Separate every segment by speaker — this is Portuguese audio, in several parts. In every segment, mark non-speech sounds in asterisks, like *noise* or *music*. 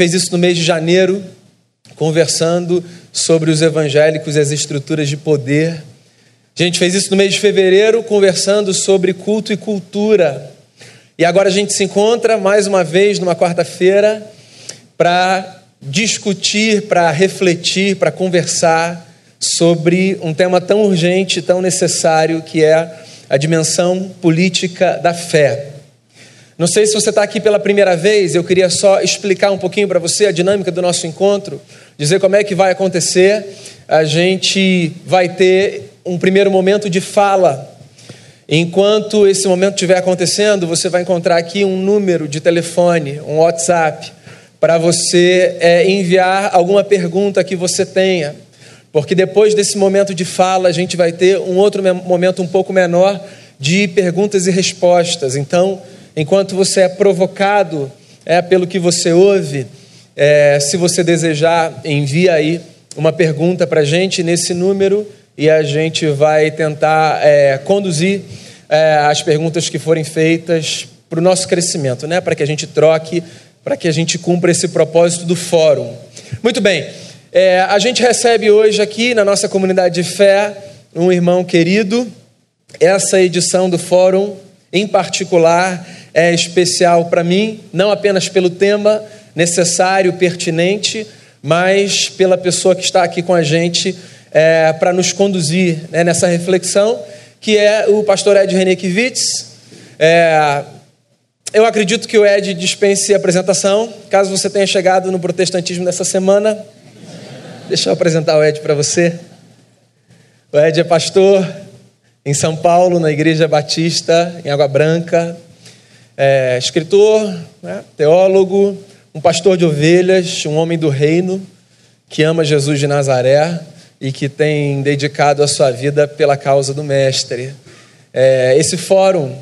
Speaker 1: fez isso no mês de janeiro, conversando sobre os evangélicos e as estruturas de poder. A gente fez isso no mês de fevereiro, conversando sobre culto e cultura. E agora a gente se encontra mais uma vez numa quarta-feira para discutir, para refletir, para conversar sobre um tema tão urgente, tão necessário, que é a dimensão política da fé. Não sei se você está aqui pela primeira vez, eu queria só explicar um pouquinho para você a dinâmica do nosso encontro, dizer como é que vai acontecer. A gente vai ter um primeiro momento de fala. Enquanto esse momento estiver acontecendo, você vai encontrar aqui um número de telefone, um WhatsApp, para você é, enviar alguma pergunta que você tenha. Porque depois desse momento de fala, a gente vai ter um outro momento um pouco menor de perguntas e respostas. Então, enquanto você é provocado é, pelo que você ouve, é, se você desejar, envia aí uma pergunta para a gente nesse número e a gente vai tentar é, conduzir é, as perguntas que forem feitas para o nosso crescimento, né? para que a gente troque, para que a gente cumpra esse propósito do fórum. Muito bem, é, a gente recebe hoje aqui na nossa comunidade de fé um irmão querido. Essa edição do fórum, em particular, é especial para mim, não apenas pelo tema necessário, pertinente, mas pela pessoa que está aqui com a gente é, para nos conduzir né, nessa reflexão, que é o pastor Ed Renekiewicz. É, eu acredito que o Ed dispense a apresentação. Caso você tenha chegado no protestantismo nessa semana, deixa eu apresentar o Ed para você. O Ed é pastor em São Paulo, na Igreja Batista, em Água Branca, é, escritor, né, teólogo, um pastor de ovelhas, um homem do reino que ama Jesus de Nazaré e que tem dedicado a sua vida pela causa do Mestre. É, esse fórum,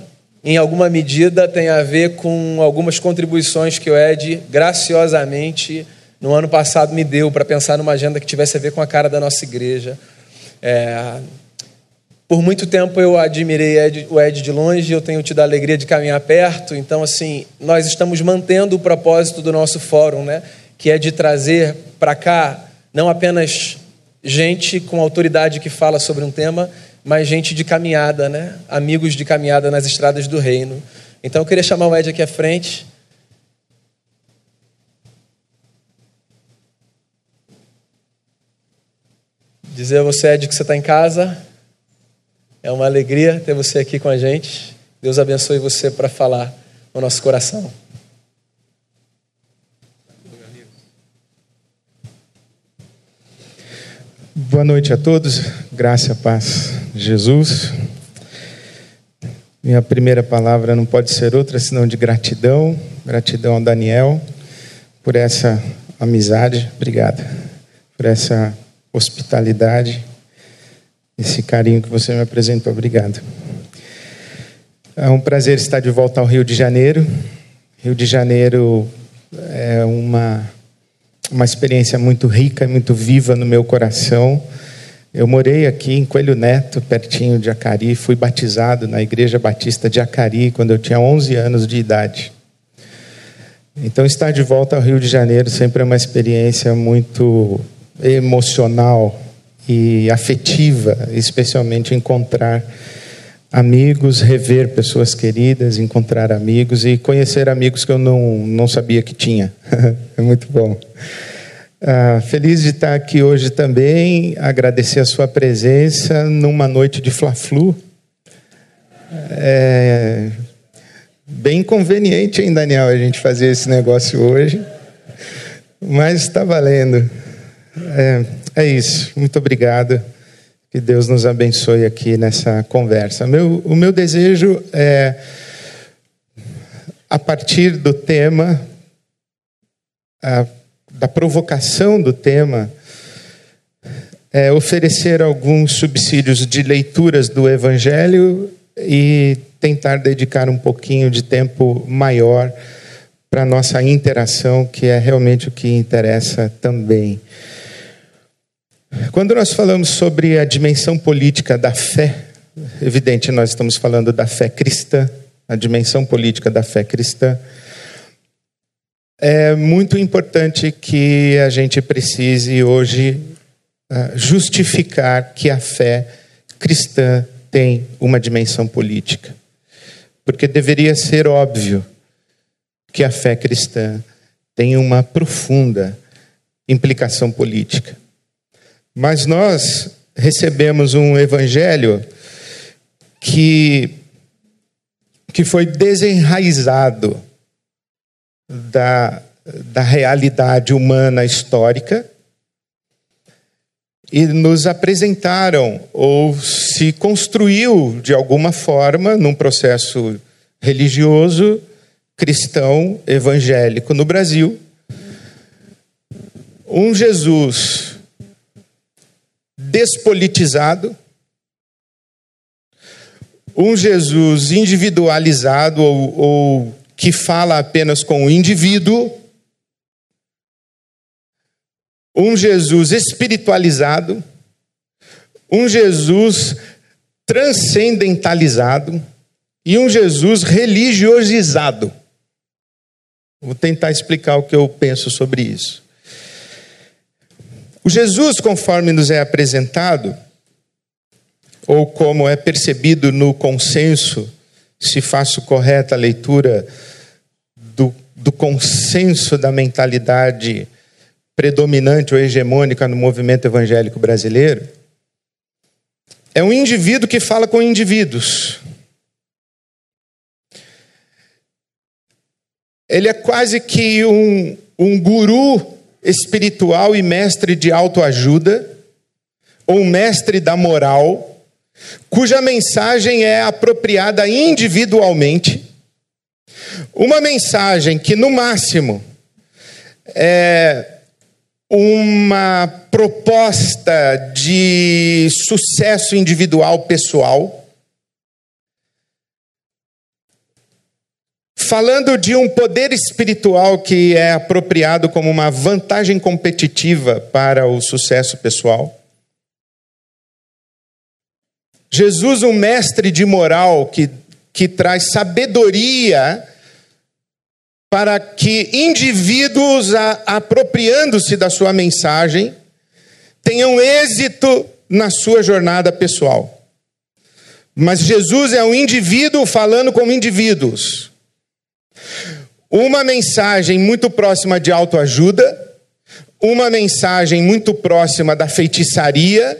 Speaker 1: em alguma medida, tem a ver com algumas contribuições que o Ed graciosamente no ano passado me deu para pensar numa agenda que tivesse a ver com a cara da nossa igreja. É, por muito tempo eu admirei Ed, o Ed de longe, eu tenho tido a alegria de caminhar perto, então assim, nós estamos mantendo o propósito do nosso fórum, né? Que é de trazer para cá não apenas gente com autoridade que fala sobre um tema, mas gente de caminhada, né? Amigos de caminhada nas estradas do reino. Então eu queria chamar o Ed aqui à frente. Dizer a você, Ed, que você está em casa. É uma alegria ter você aqui com a gente. Deus abençoe você para falar no nosso coração.
Speaker 2: Boa noite a todos, graça paz, Jesus. Minha primeira palavra não pode ser outra senão de gratidão, gratidão ao Daniel por essa amizade, obrigado, por essa hospitalidade, esse carinho que você me apresentou. Obrigado. É um prazer estar de volta ao Rio de Janeiro. Rio de Janeiro é uma, uma experiência muito rica e muito viva no meu coração. Eu morei aqui em Coelho Neto, pertinho de Acari, fui batizado na Igreja Batista de Acari quando eu tinha 11 anos de idade. Então, estar de volta ao Rio de Janeiro sempre é uma experiência muito emocional, e afetiva, especialmente encontrar amigos, rever pessoas queridas, encontrar amigos e conhecer amigos que eu não, não sabia que tinha. *laughs* é muito bom. Ah, feliz de estar aqui hoje também, agradecer a sua presença numa noite de Fla-Flu. É bem conveniente, hein, Daniel, a gente fazer esse negócio hoje, mas está valendo. É, é isso. Muito obrigado. Que Deus nos abençoe aqui nessa conversa. Meu, o meu desejo é, a partir do tema, a, da provocação do tema, é oferecer alguns subsídios de leituras do Evangelho e tentar dedicar um pouquinho de tempo maior para nossa interação, que é realmente o que interessa também. Quando nós falamos sobre a dimensão política da fé, evidente, nós estamos falando da fé cristã, a dimensão política da fé cristã. é muito importante que a gente precise hoje uh, justificar que a fé cristã tem uma dimensão política. Porque deveria ser óbvio que a fé cristã tem uma profunda implicação política. Mas nós recebemos um evangelho que, que foi desenraizado da, da realidade humana histórica e nos apresentaram ou se construiu de alguma forma num processo religioso cristão evangélico no Brasil um Jesus despolitizado um Jesus individualizado ou, ou que fala apenas com o indivíduo, um Jesus espiritualizado, um Jesus transcendentalizado e um Jesus religiosizado. Vou tentar explicar o que eu penso sobre isso. O Jesus, conforme nos é apresentado, ou como é percebido no consenso, se faço correta a leitura do, do consenso da mentalidade predominante ou hegemônica no movimento evangélico brasileiro, é um indivíduo que fala com indivíduos. Ele é quase que um, um guru espiritual e mestre de autoajuda, ou mestre da moral, cuja mensagem é apropriada individualmente. Uma mensagem que, no máximo, é uma proposta de sucesso individual pessoal, falando de um poder espiritual que é apropriado como uma vantagem competitiva para o sucesso pessoal. Jesus, um mestre de moral que, que traz sabedoria para que indivíduos, apropriando-se da sua mensagem, tenham êxito na sua jornada pessoal. Mas Jesus é um indivíduo falando com indivíduos. Uma mensagem muito próxima de autoajuda, uma mensagem muito próxima da feitiçaria,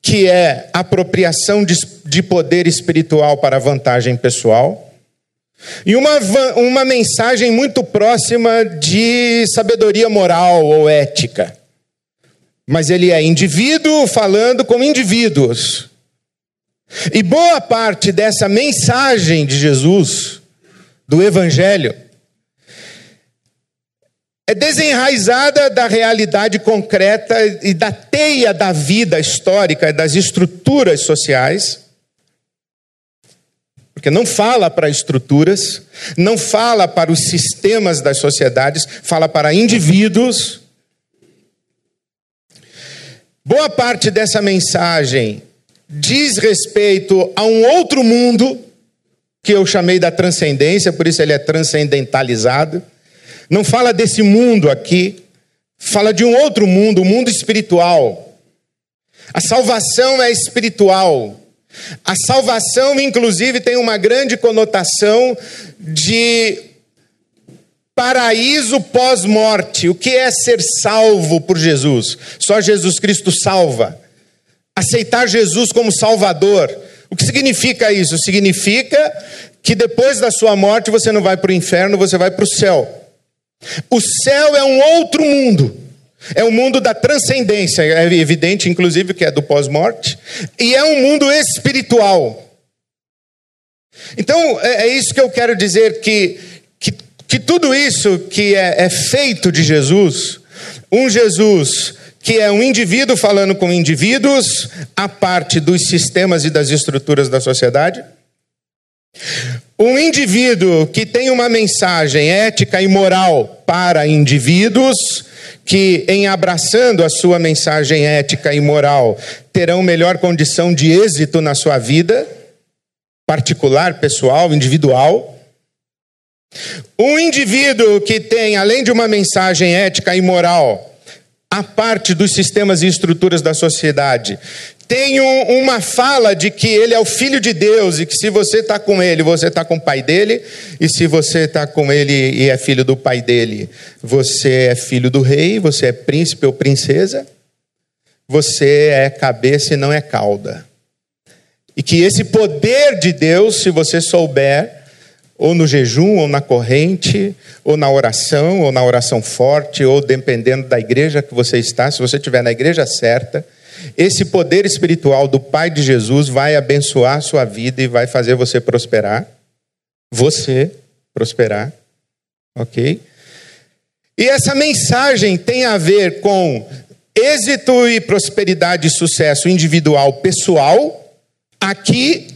Speaker 2: que é apropriação de poder espiritual para vantagem pessoal e uma, uma mensagem muito próxima de sabedoria moral ou ética. Mas ele é indivíduo falando com indivíduos. E boa parte dessa mensagem de Jesus, do Evangelho, é desenraizada da realidade concreta e da teia da vida histórica, das estruturas sociais porque não fala para estruturas, não fala para os sistemas das sociedades, fala para indivíduos. Boa parte dessa mensagem diz respeito a um outro mundo, que eu chamei da transcendência, por isso ele é transcendentalizado. Não fala desse mundo aqui, fala de um outro mundo, o um mundo espiritual. A salvação é espiritual. A salvação, inclusive, tem uma grande conotação de paraíso pós-morte. O que é ser salvo por Jesus? Só Jesus Cristo salva. Aceitar Jesus como Salvador. O que significa isso? Significa que depois da sua morte você não vai para o inferno, você vai para o céu. O céu é um outro mundo. É um mundo da transcendência, é evidente, inclusive, que é do pós-morte, e é um mundo espiritual. Então, é, é isso que eu quero dizer: que, que, que tudo isso que é, é feito de Jesus, um Jesus que é um indivíduo falando com indivíduos, a parte dos sistemas e das estruturas da sociedade. Um indivíduo que tem uma mensagem ética e moral para indivíduos, que, em abraçando a sua mensagem ética e moral, terão melhor condição de êxito na sua vida, particular, pessoal, individual. Um indivíduo que tem, além de uma mensagem ética e moral, a parte dos sistemas e estruturas da sociedade, tem um, uma fala de que ele é o filho de Deus e que se você está com ele, você está com o pai dele, e se você está com ele e é filho do pai dele, você é filho do rei, você é príncipe ou princesa, você é cabeça e não é cauda. E que esse poder de Deus, se você souber, ou no jejum, ou na corrente, ou na oração, ou na oração forte, ou dependendo da igreja que você está, se você estiver na igreja certa, esse poder espiritual do Pai de Jesus vai abençoar a sua vida e vai fazer você prosperar. Você prosperar. Ok? E essa mensagem tem a ver com êxito e prosperidade e sucesso individual, pessoal, aqui.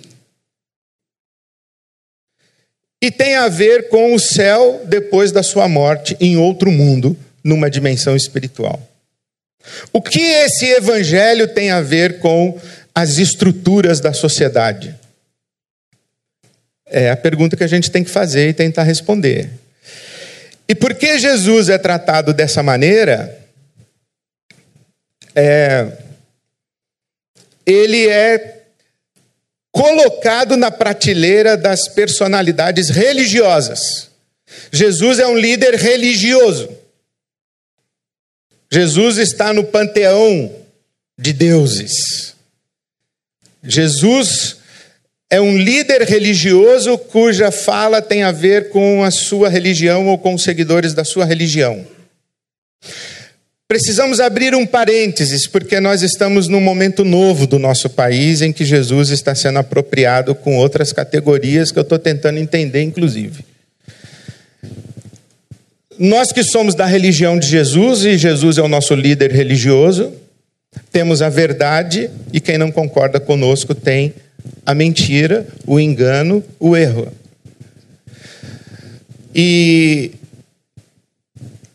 Speaker 2: E tem a ver com o céu depois da sua morte em outro mundo, numa dimensão espiritual. O que esse evangelho tem a ver com as estruturas da sociedade? É a pergunta que a gente tem que fazer e tentar responder. E por que Jesus é tratado dessa maneira? É, ele é colocado na prateleira das personalidades religiosas. Jesus é um líder religioso. Jesus está no panteão de deuses. Jesus é um líder religioso cuja fala tem a ver com a sua religião ou com os seguidores da sua religião. Precisamos abrir um parênteses, porque nós estamos num momento novo do nosso país em que Jesus está sendo apropriado com outras categorias que eu estou tentando entender, inclusive. Nós que somos da religião de Jesus, e Jesus é o nosso líder religioso, temos a verdade, e quem não concorda conosco tem a mentira, o engano, o erro. E,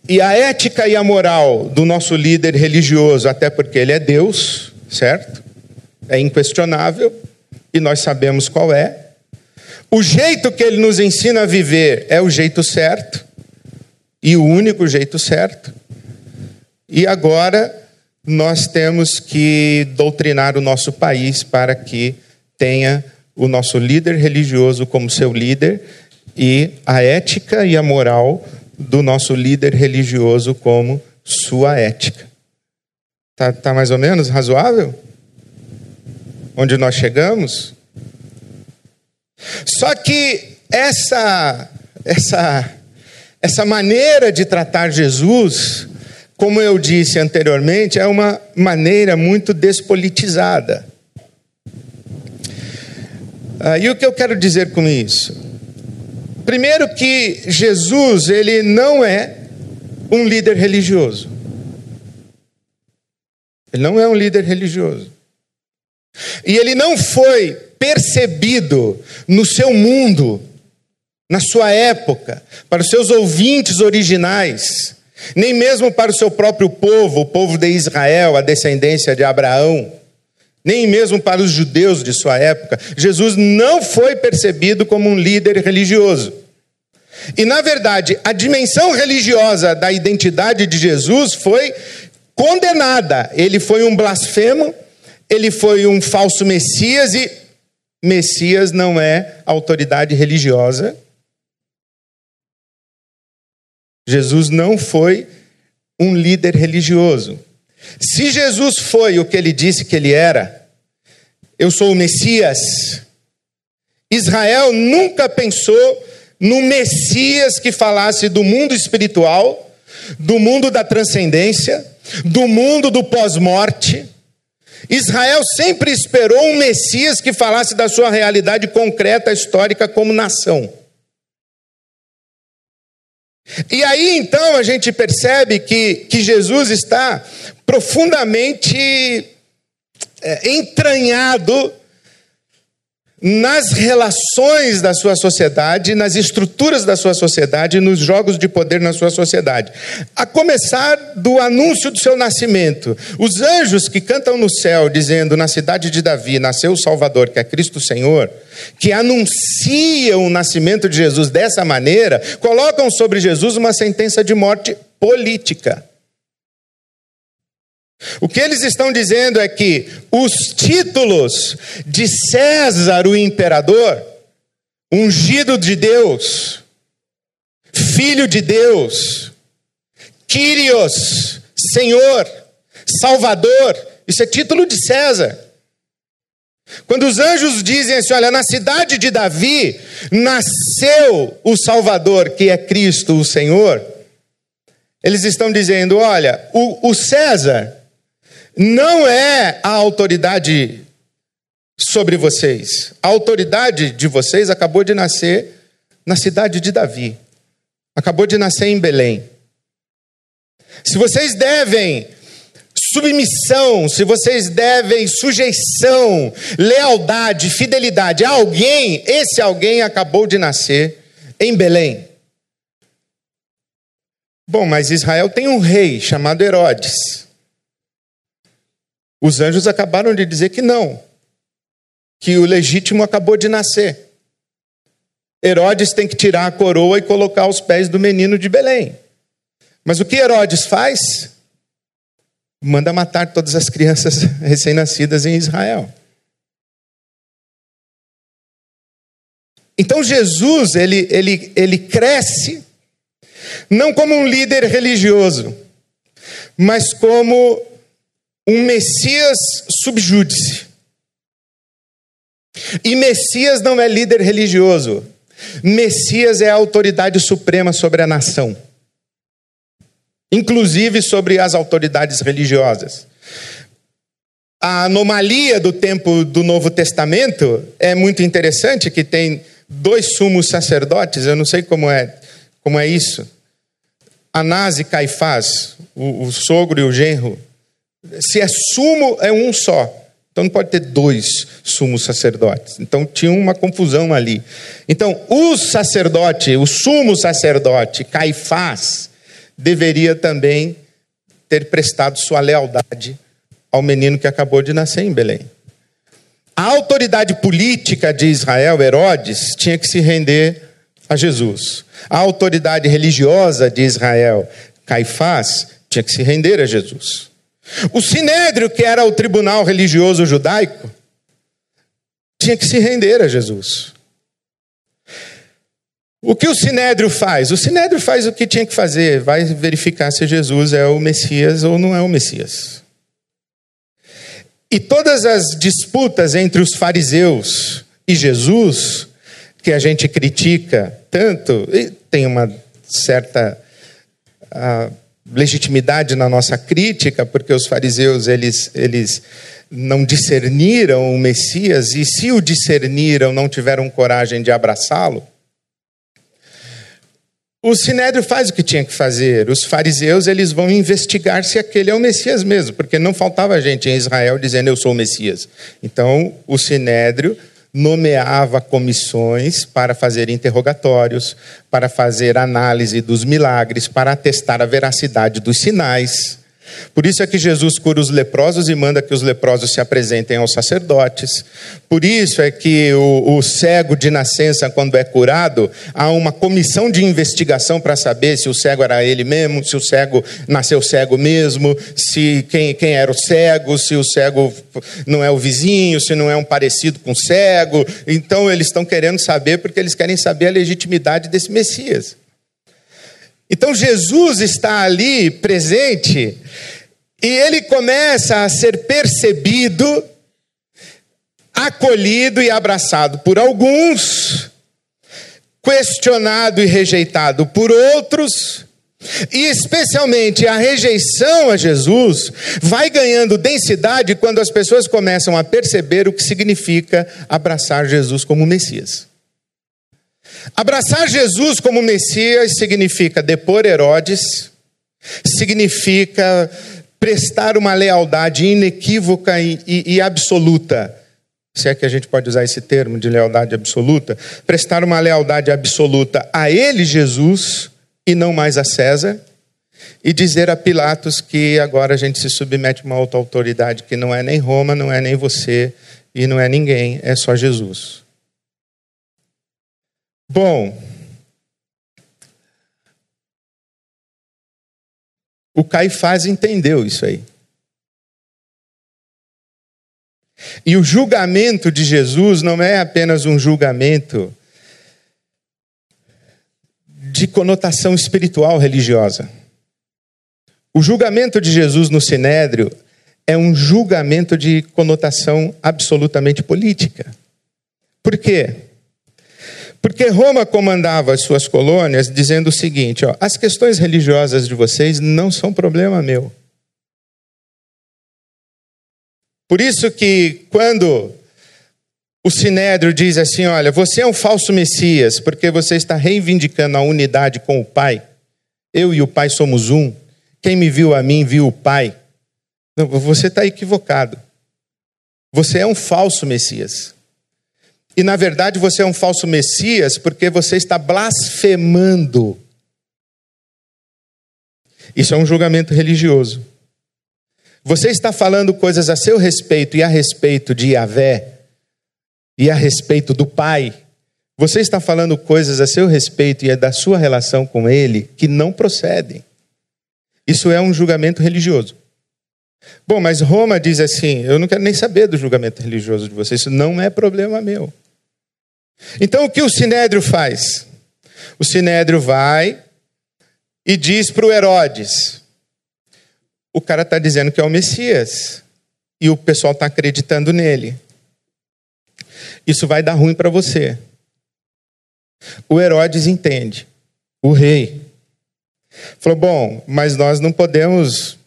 Speaker 2: e a ética e a moral do nosso líder religioso, até porque ele é Deus, certo? É inquestionável, e nós sabemos qual é. O jeito que ele nos ensina a viver é o jeito certo e o único jeito certo. E agora nós temos que doutrinar o nosso país para que tenha o nosso líder religioso como seu líder e a ética e a moral do nosso líder religioso como sua ética. Tá, tá mais ou menos razoável? Onde nós chegamos? Só que essa essa essa maneira de tratar Jesus, como eu disse anteriormente, é uma maneira muito despolitizada. Ah, e o que eu quero dizer com isso? Primeiro que Jesus, ele não é um líder religioso. Ele não é um líder religioso. E ele não foi percebido no seu mundo na sua época, para os seus ouvintes originais, nem mesmo para o seu próprio povo, o povo de Israel, a descendência de Abraão, nem mesmo para os judeus de sua época, Jesus não foi percebido como um líder religioso. E, na verdade, a dimensão religiosa da identidade de Jesus foi condenada. Ele foi um blasfemo, ele foi um falso Messias e Messias não é autoridade religiosa. Jesus não foi um líder religioso. Se Jesus foi o que ele disse que ele era, eu sou o Messias. Israel nunca pensou no Messias que falasse do mundo espiritual, do mundo da transcendência, do mundo do pós-morte. Israel sempre esperou um Messias que falasse da sua realidade concreta, histórica como nação. E aí então a gente percebe que, que Jesus está profundamente é, entranhado nas relações da sua sociedade, nas estruturas da sua sociedade, nos jogos de poder na sua sociedade. A começar do anúncio do seu nascimento. Os anjos que cantam no céu, dizendo: Na cidade de Davi nasceu o Salvador, que é Cristo Senhor, que anunciam o nascimento de Jesus dessa maneira, colocam sobre Jesus uma sentença de morte política. O que eles estão dizendo é que os títulos de César, o imperador, ungido de Deus, filho de Deus, Quírios, Senhor, Salvador, isso é título de César. Quando os anjos dizem assim: olha, na cidade de Davi nasceu o Salvador, que é Cristo, o Senhor, eles estão dizendo: olha, o, o César não é a autoridade sobre vocês. A autoridade de vocês acabou de nascer na cidade de Davi. Acabou de nascer em Belém. Se vocês devem submissão, se vocês devem sujeição, lealdade, fidelidade a alguém, esse alguém acabou de nascer em Belém. Bom, mas Israel tem um rei chamado Herodes. Os anjos acabaram de dizer que não, que o legítimo acabou de nascer. Herodes tem que tirar a coroa e colocar aos pés do menino de Belém. Mas o que Herodes faz? Manda matar todas as crianças *laughs* recém-nascidas em Israel. Então Jesus, ele, ele, ele cresce, não como um líder religioso, mas como um Messias subjúdice. E Messias não é líder religioso. Messias é a autoridade suprema sobre a nação, inclusive sobre as autoridades religiosas. A anomalia do tempo do Novo Testamento é muito interessante, que tem dois sumos sacerdotes, eu não sei como é, como é isso. Anás e Caifás, o, o sogro e o genro, se é sumo, é um só. Então não pode ter dois sumos sacerdotes. Então tinha uma confusão ali. Então, o sacerdote, o sumo sacerdote, Caifás, deveria também ter prestado sua lealdade ao menino que acabou de nascer em Belém. A autoridade política de Israel, Herodes, tinha que se render a Jesus. A autoridade religiosa de Israel, Caifás, tinha que se render a Jesus. O sinédrio, que era o tribunal religioso judaico, tinha que se render a Jesus. O que o sinédrio faz? O sinédrio faz o que tinha que fazer, vai verificar se Jesus é o Messias ou não é o Messias. E todas as disputas entre os fariseus e Jesus, que a gente critica tanto, tem uma certa. Uh, legitimidade na nossa crítica, porque os fariseus eles, eles não discerniram o Messias e se o discerniram, não tiveram coragem de abraçá-lo. O Sinédrio faz o que tinha que fazer. Os fariseus eles vão investigar se aquele é o Messias mesmo, porque não faltava gente em Israel dizendo eu sou o Messias. Então o Sinédrio nomeava comissões para fazer interrogatórios, para fazer análise dos milagres, para atestar a veracidade dos sinais. Por isso é que Jesus cura os leprosos e manda que os leprosos se apresentem aos sacerdotes. Por isso é que o, o, cego de nascença, quando é curado, há uma comissão de investigação para saber se o cego era ele mesmo, se o cego nasceu cego mesmo, se quem, quem era o cego, se o cego não é o vizinho, se não é um parecido com o cego. Então eles estão querendo saber porque eles querem saber a legitimidade desse Messias. Então Jesus está ali presente e ele começa a ser percebido, acolhido e abraçado por alguns, questionado e rejeitado por outros. E especialmente a rejeição a Jesus vai ganhando densidade quando as pessoas começam a perceber o que significa abraçar Jesus como Messias. Abraçar Jesus como Messias significa depor Herodes, significa prestar uma lealdade inequívoca e, e, e absoluta, se é que a gente pode usar esse termo de lealdade absoluta, prestar uma lealdade absoluta a ele, Jesus, e não mais a César, e dizer a Pilatos que agora a gente se submete a uma outra autoridade que não é nem Roma, não é nem você e não é ninguém, é só Jesus. Bom, o Caifás entendeu isso aí. E o julgamento de Jesus não é apenas um julgamento de conotação espiritual religiosa. O julgamento de Jesus no Sinédrio é um julgamento de conotação absolutamente política. Por quê? Porque Roma comandava as suas colônias dizendo o seguinte: ó, as questões religiosas de vocês não são problema meu. Por isso que quando o Sinédrio diz assim: olha, você é um falso Messias, porque você está reivindicando a unidade com o Pai. Eu e o Pai somos um. Quem me viu a mim, viu o Pai. Não, você está equivocado. Você é um falso Messias. E na verdade você é um falso Messias porque você está blasfemando. Isso é um julgamento religioso. Você está falando coisas a seu respeito e a respeito de Yahvé e a respeito do Pai. Você está falando coisas a seu respeito e é da sua relação com Ele que não procedem. Isso é um julgamento religioso. Bom, mas Roma diz assim: eu não quero nem saber do julgamento religioso de vocês, isso não é problema meu. Então o que o sinédrio faz? O sinédrio vai e diz para o Herodes: o cara está dizendo que é o Messias e o pessoal está acreditando nele. Isso vai dar ruim para você. O Herodes entende, o rei. Falou: bom, mas nós não podemos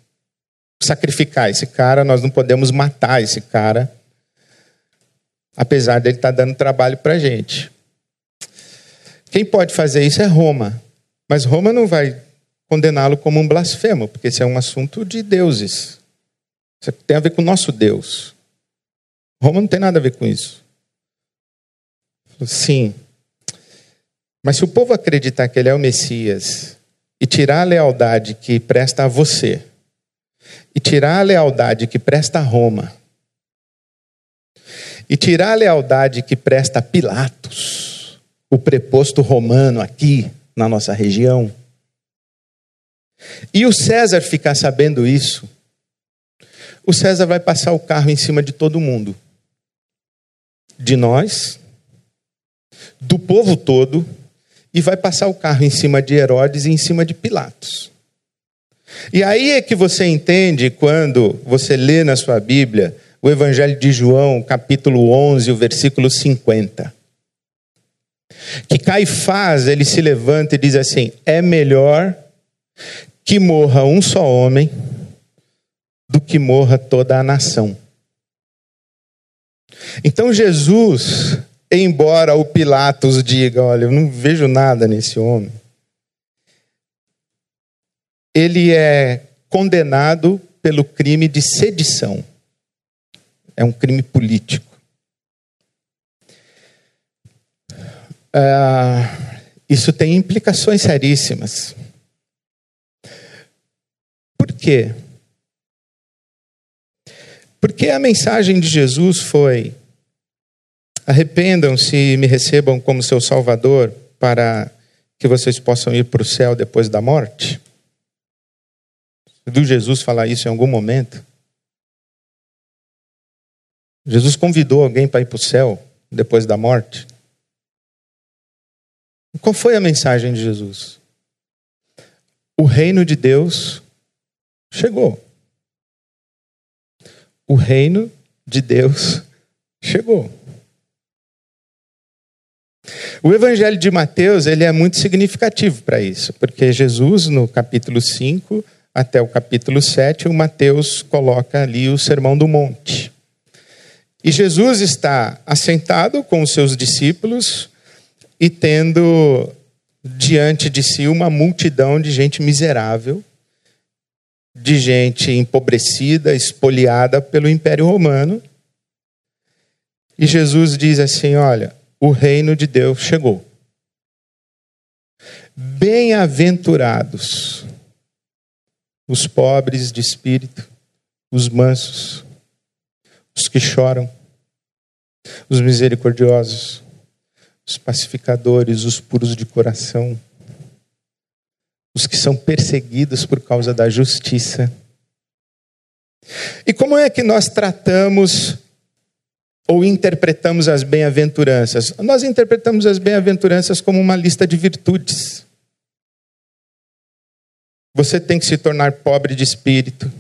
Speaker 2: sacrificar esse cara, nós não podemos matar esse cara, apesar dele estar tá dando trabalho para a gente. Quem pode fazer isso é Roma, mas Roma não vai condená-lo como um blasfemo, porque esse é um assunto de deuses. Isso tem a ver com o nosso Deus. Roma não tem nada a ver com isso. Sim. Mas se o povo acreditar que ele é o Messias e tirar a lealdade que presta a você, e tirar a lealdade que presta a Roma, e tirar a lealdade que presta Pilatos, o preposto romano aqui na nossa região, e o César ficar sabendo isso, o César vai passar o carro em cima de todo mundo. De nós, do povo todo, e vai passar o carro em cima de Herodes e em cima de Pilatos. E aí é que você entende quando você lê na sua Bíblia o Evangelho de João, capítulo 11, o versículo 50. Que Caifás, ele se levanta e diz assim: é melhor que morra um só homem do que morra toda a nação. Então Jesus, embora o Pilatos diga, olha, eu não vejo nada nesse homem, ele é condenado pelo crime de sedição. É um crime político. Uh, isso tem implicações seríssimas quê? Porque a mensagem de Jesus foi: arrependam-se e me recebam como seu Salvador para que vocês possam ir para o céu depois da morte? Viu Jesus falar isso em algum momento? Jesus convidou alguém para ir para o céu depois da morte? Qual foi a mensagem de Jesus? O reino de Deus chegou. O reino de Deus chegou. O Evangelho de Mateus ele é muito significativo para isso, porque Jesus, no capítulo 5 até o capítulo 7, o Mateus coloca ali o Sermão do Monte. E Jesus está assentado com os seus discípulos e tendo diante de si uma multidão de gente miserável de gente empobrecida, espoliada pelo Império Romano. E Jesus diz assim: Olha, o reino de Deus chegou. Bem-aventurados os pobres de espírito, os mansos, os que choram, os misericordiosos, os pacificadores, os puros de coração, os que são perseguidos por causa da justiça. E como é que nós tratamos ou interpretamos as bem-aventuranças? Nós interpretamos as bem-aventuranças como uma lista de virtudes. Você tem que se tornar pobre de espírito,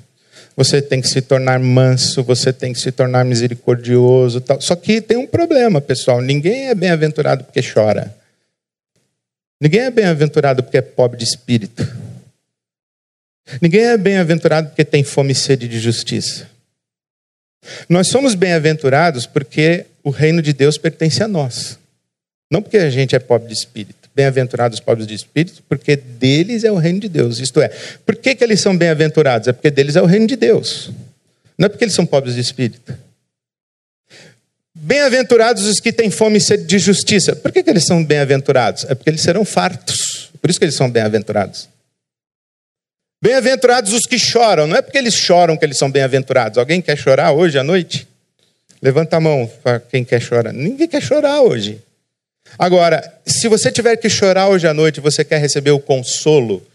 Speaker 2: você tem que se tornar manso, você tem que se tornar misericordioso. Tal. Só que tem um problema, pessoal: ninguém é bem-aventurado porque chora. Ninguém é bem-aventurado porque é pobre de espírito. Ninguém é bem-aventurado porque tem fome e sede de justiça. Nós somos bem-aventurados porque o reino de Deus pertence a nós. Não porque a gente é pobre de espírito. Bem-aventurados os pobres de espírito, porque deles é o reino de Deus. Isto é, por que, que eles são bem-aventurados? É porque deles é o reino de Deus. Não é porque eles são pobres de espírito. Bem-aventurados os que têm fome e sede de justiça. Por que, que eles são bem-aventurados? É porque eles serão fartos. Por isso que eles são bem-aventurados. Bem-aventurados os que choram. Não é porque eles choram que eles são bem-aventurados. Alguém quer chorar hoje à noite? Levanta a mão para quem quer chorar. Ninguém quer chorar hoje. Agora, se você tiver que chorar hoje à noite, você quer receber o consolo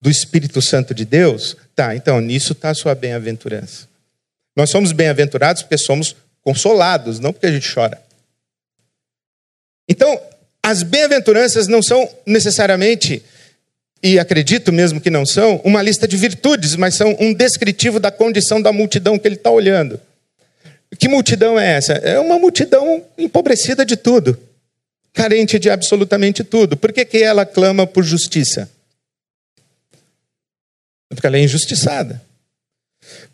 Speaker 2: do Espírito Santo de Deus? Tá, então nisso está a sua bem-aventurança. Nós somos bem-aventurados porque somos consolados, não porque a gente chora. Então, as bem-aventuranças não são necessariamente, e acredito mesmo que não são, uma lista de virtudes, mas são um descritivo da condição da multidão que ele está olhando. Que multidão é essa? É uma multidão empobrecida de tudo carente de absolutamente tudo. Por que, que ela clama por justiça? Porque ela é injustiçada.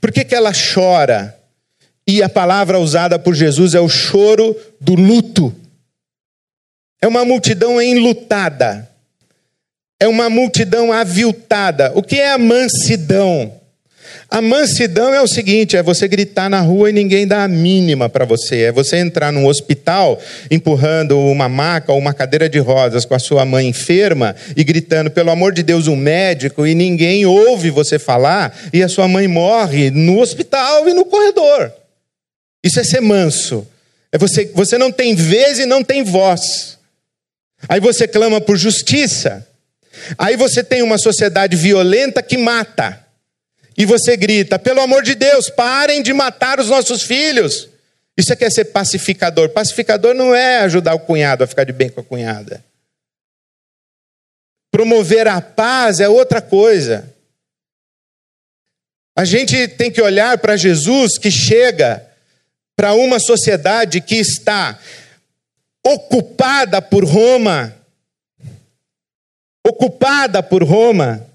Speaker 2: Por que, que ela chora? E a palavra usada por Jesus é o choro do luto. É uma multidão enlutada. É uma multidão aviltada. O que é a mansidão? A mansidão é o seguinte: é você gritar na rua e ninguém dá a mínima para você. É você entrar num hospital empurrando uma maca ou uma cadeira de rosas com a sua mãe enferma e gritando, pelo amor de Deus, um médico, e ninguém ouve você falar, e a sua mãe morre no hospital e no corredor. Isso é ser manso. É você, você não tem vez e não tem voz. Aí você clama por justiça. Aí você tem uma sociedade violenta que mata e você grita: pelo amor de Deus, parem de matar os nossos filhos. Isso é que é ser pacificador. Pacificador não é ajudar o cunhado a ficar de bem com a cunhada. Promover a paz é outra coisa. A gente tem que olhar para Jesus que chega para uma sociedade que está ocupada por Roma, ocupada por Roma,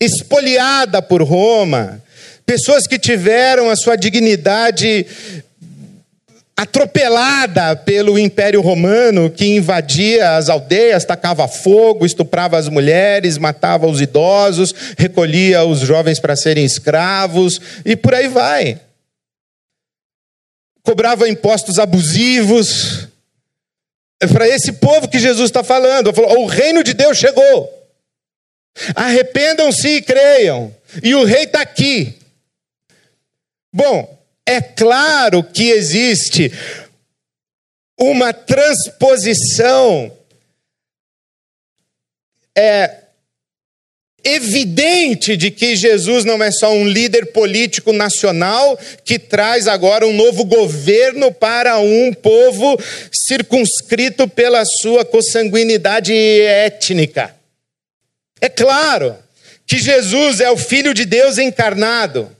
Speaker 2: espoliada por Roma, pessoas que tiveram a sua dignidade atropelada pelo Império Romano, que invadia as aldeias, tacava fogo, estuprava as mulheres, matava os idosos, recolhia os jovens para serem escravos e por aí vai. Cobrava impostos abusivos. É para esse povo que Jesus está falando. O reino de Deus chegou. Arrependam-se e creiam. E o rei está aqui. Bom, é claro que existe uma transposição é, evidente de que Jesus não é só um líder político nacional que traz agora um novo governo para um povo circunscrito pela sua consanguinidade étnica. É claro que Jesus é o Filho de Deus encarnado.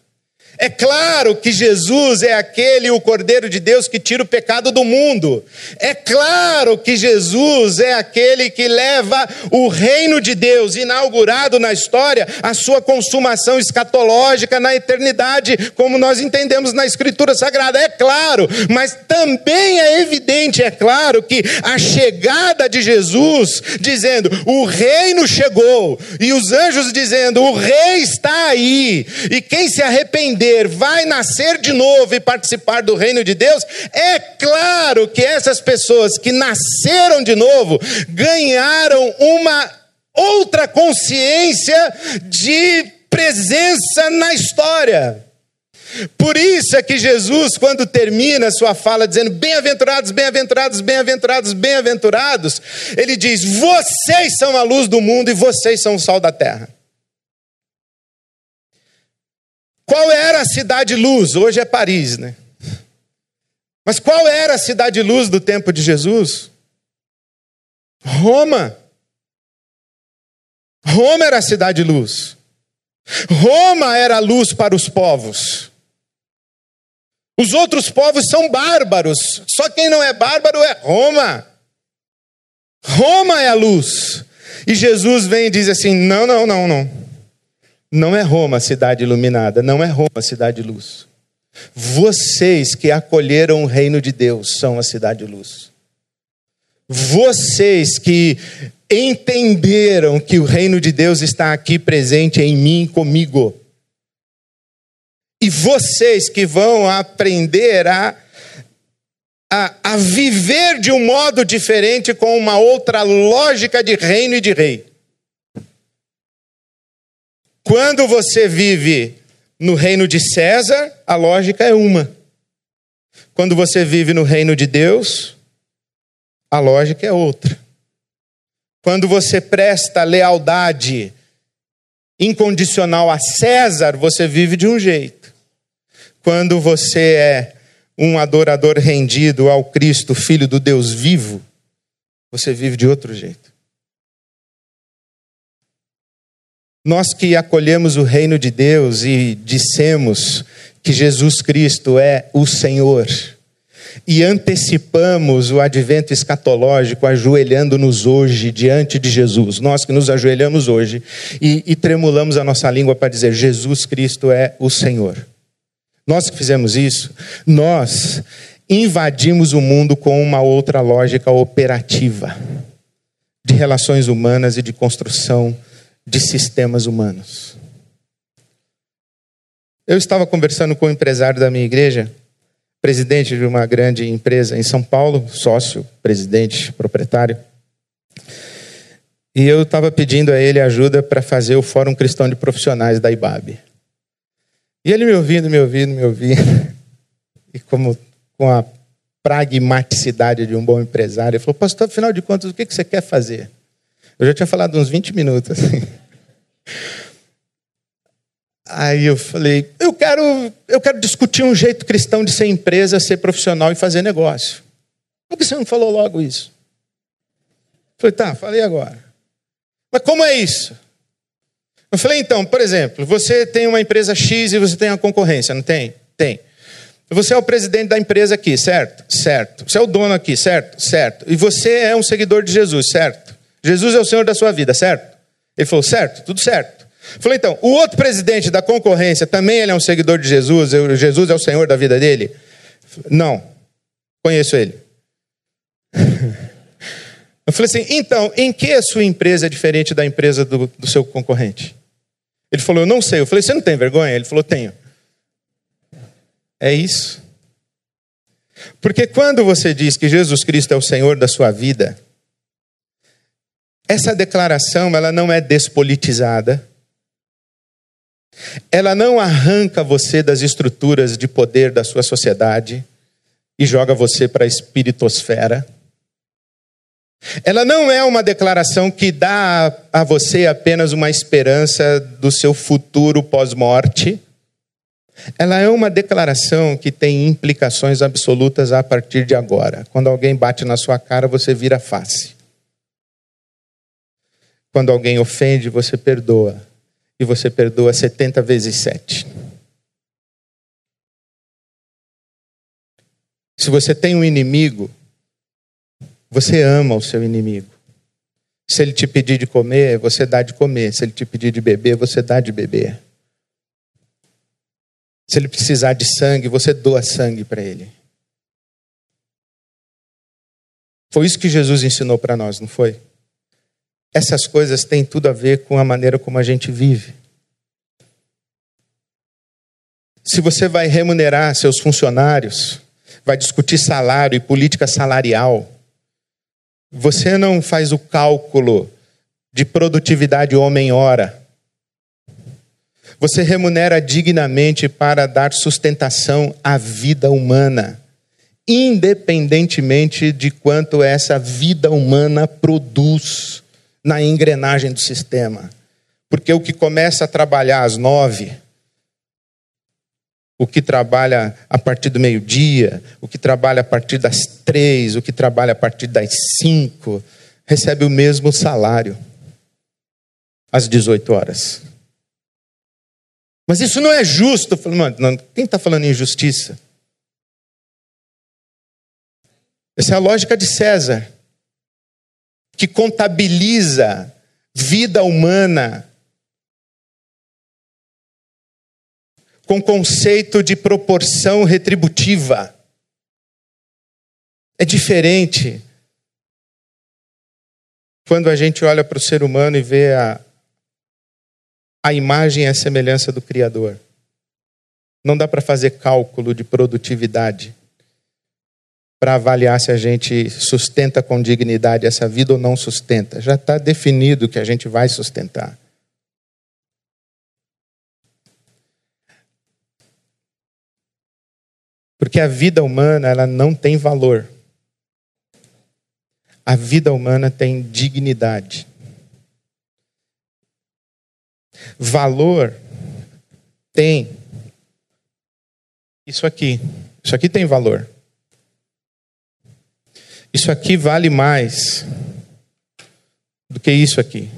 Speaker 2: É claro que Jesus é aquele, o Cordeiro de Deus, que tira o pecado do mundo. É claro que Jesus é aquele que leva o reino de Deus, inaugurado na história, a sua consumação escatológica na eternidade, como nós entendemos na Escritura Sagrada. É claro, mas também é evidente, é claro, que a chegada de Jesus, dizendo o reino chegou, e os anjos dizendo o rei está aí, e quem se arrepender, entender, vai nascer de novo e participar do reino de Deus, é claro que essas pessoas que nasceram de novo ganharam uma outra consciência de presença na história. Por isso é que Jesus, quando termina sua fala dizendo bem-aventurados, bem-aventurados, bem-aventurados, bem-aventurados, ele diz: vocês são a luz do mundo e vocês são o sal da terra. Qual era a cidade luz? Hoje é Paris, né? Mas qual era a cidade luz do tempo de Jesus? Roma. Roma era a cidade luz. Roma era a luz para os povos. Os outros povos são bárbaros. Só quem não é bárbaro é Roma. Roma é a luz. E Jesus vem e diz assim: não, não, não, não. Não é Roma a cidade iluminada, não é Roma a cidade de luz. Vocês que acolheram o reino de Deus são a cidade de luz. Vocês que entenderam que o reino de Deus está aqui presente em mim, comigo. E vocês que vão aprender a, a, a viver de um modo diferente, com uma outra lógica de reino e de rei. Quando você vive no reino de César, a lógica é uma. Quando você vive no reino de Deus, a lógica é outra. Quando você presta lealdade incondicional a César, você vive de um jeito. Quando você é um adorador rendido ao Cristo, Filho do Deus vivo, você vive de outro jeito. Nós que acolhemos o reino de Deus e dissemos que Jesus Cristo é o Senhor, e antecipamos o advento escatológico ajoelhando-nos hoje diante de Jesus. Nós que nos ajoelhamos hoje e, e tremulamos a nossa língua para dizer: Jesus Cristo é o Senhor. Nós que fizemos isso, nós invadimos o mundo com uma outra lógica operativa de relações humanas e de construção de sistemas humanos. Eu estava conversando com um empresário da minha igreja presidente de uma grande empresa em São Paulo, sócio, presidente, proprietário. E eu estava pedindo a ele ajuda para fazer o Fórum Cristão de Profissionais da IBAB. E ele me ouvindo, me ouvindo, me ouvindo. *laughs* E como com a pragmaticidade de um bom empresário, ele falou: Pastor, afinal de contas, o que você quer fazer? Eu já tinha falado uns 20 minutos. Assim. Aí eu falei, eu quero, eu quero discutir um jeito cristão de ser empresa, ser profissional e fazer negócio. Por que você não falou logo isso? Eu falei, tá, falei agora. Mas como é isso? Eu falei, então, por exemplo, você tem uma empresa X e você tem uma concorrência, não tem? Tem. Você é o presidente da empresa aqui, certo? Certo. Você é o dono aqui, certo? Certo. E você é um seguidor de Jesus, certo? Jesus é o Senhor da sua vida, certo? Ele falou, certo, tudo certo. Falei, então, o outro presidente da concorrência também ele é um seguidor de Jesus? Jesus é o Senhor da vida dele? Não, conheço ele. *laughs* Eu falei assim, então, em que a sua empresa é diferente da empresa do, do seu concorrente? Ele falou, eu não sei. Eu falei, você não tem vergonha? Ele falou, tenho. É isso. Porque quando você diz que Jesus Cristo é o Senhor da sua vida, essa declaração ela não é despolitizada, ela não arranca você das estruturas de poder da sua sociedade e joga você para a espiritosfera. Ela não é uma declaração que dá a você apenas uma esperança do seu futuro pós-morte. Ela é uma declaração que tem implicações absolutas a partir de agora. Quando alguém bate na sua cara, você vira face. Quando alguém ofende, você perdoa e você perdoa 70 vezes 7. Se você tem um inimigo, você ama o seu inimigo. Se ele te pedir de comer, você dá de comer. Se ele te pedir de beber, você dá de beber. Se ele precisar de sangue, você doa sangue para ele. Foi isso que Jesus ensinou para nós, não foi? Essas coisas têm tudo a ver com a maneira como a gente vive. Se você vai remunerar seus funcionários, vai discutir salário e política salarial, você não faz o cálculo de produtividade homem-hora. Você remunera dignamente para dar sustentação à vida humana, independentemente de quanto essa vida humana produz na engrenagem do sistema. Porque o que começa a trabalhar às nove, o que trabalha a partir do meio-dia, o que trabalha a partir das três, o que trabalha a partir das cinco, recebe o mesmo salário às 18 horas. Mas isso não é justo. Mano, quem está falando em injustiça? Essa é a lógica de César, que contabiliza vida humana com conceito de proporção retributiva. É diferente quando a gente olha para o ser humano e vê a, a imagem e a semelhança do Criador. Não dá para fazer cálculo de produtividade para avaliar se a gente sustenta com dignidade essa vida ou não sustenta. Já está definido que a gente vai sustentar. Porque a vida humana, ela não tem valor. A vida humana tem dignidade. Valor tem isso aqui. Isso aqui tem valor. Isso aqui vale mais do que isso aqui.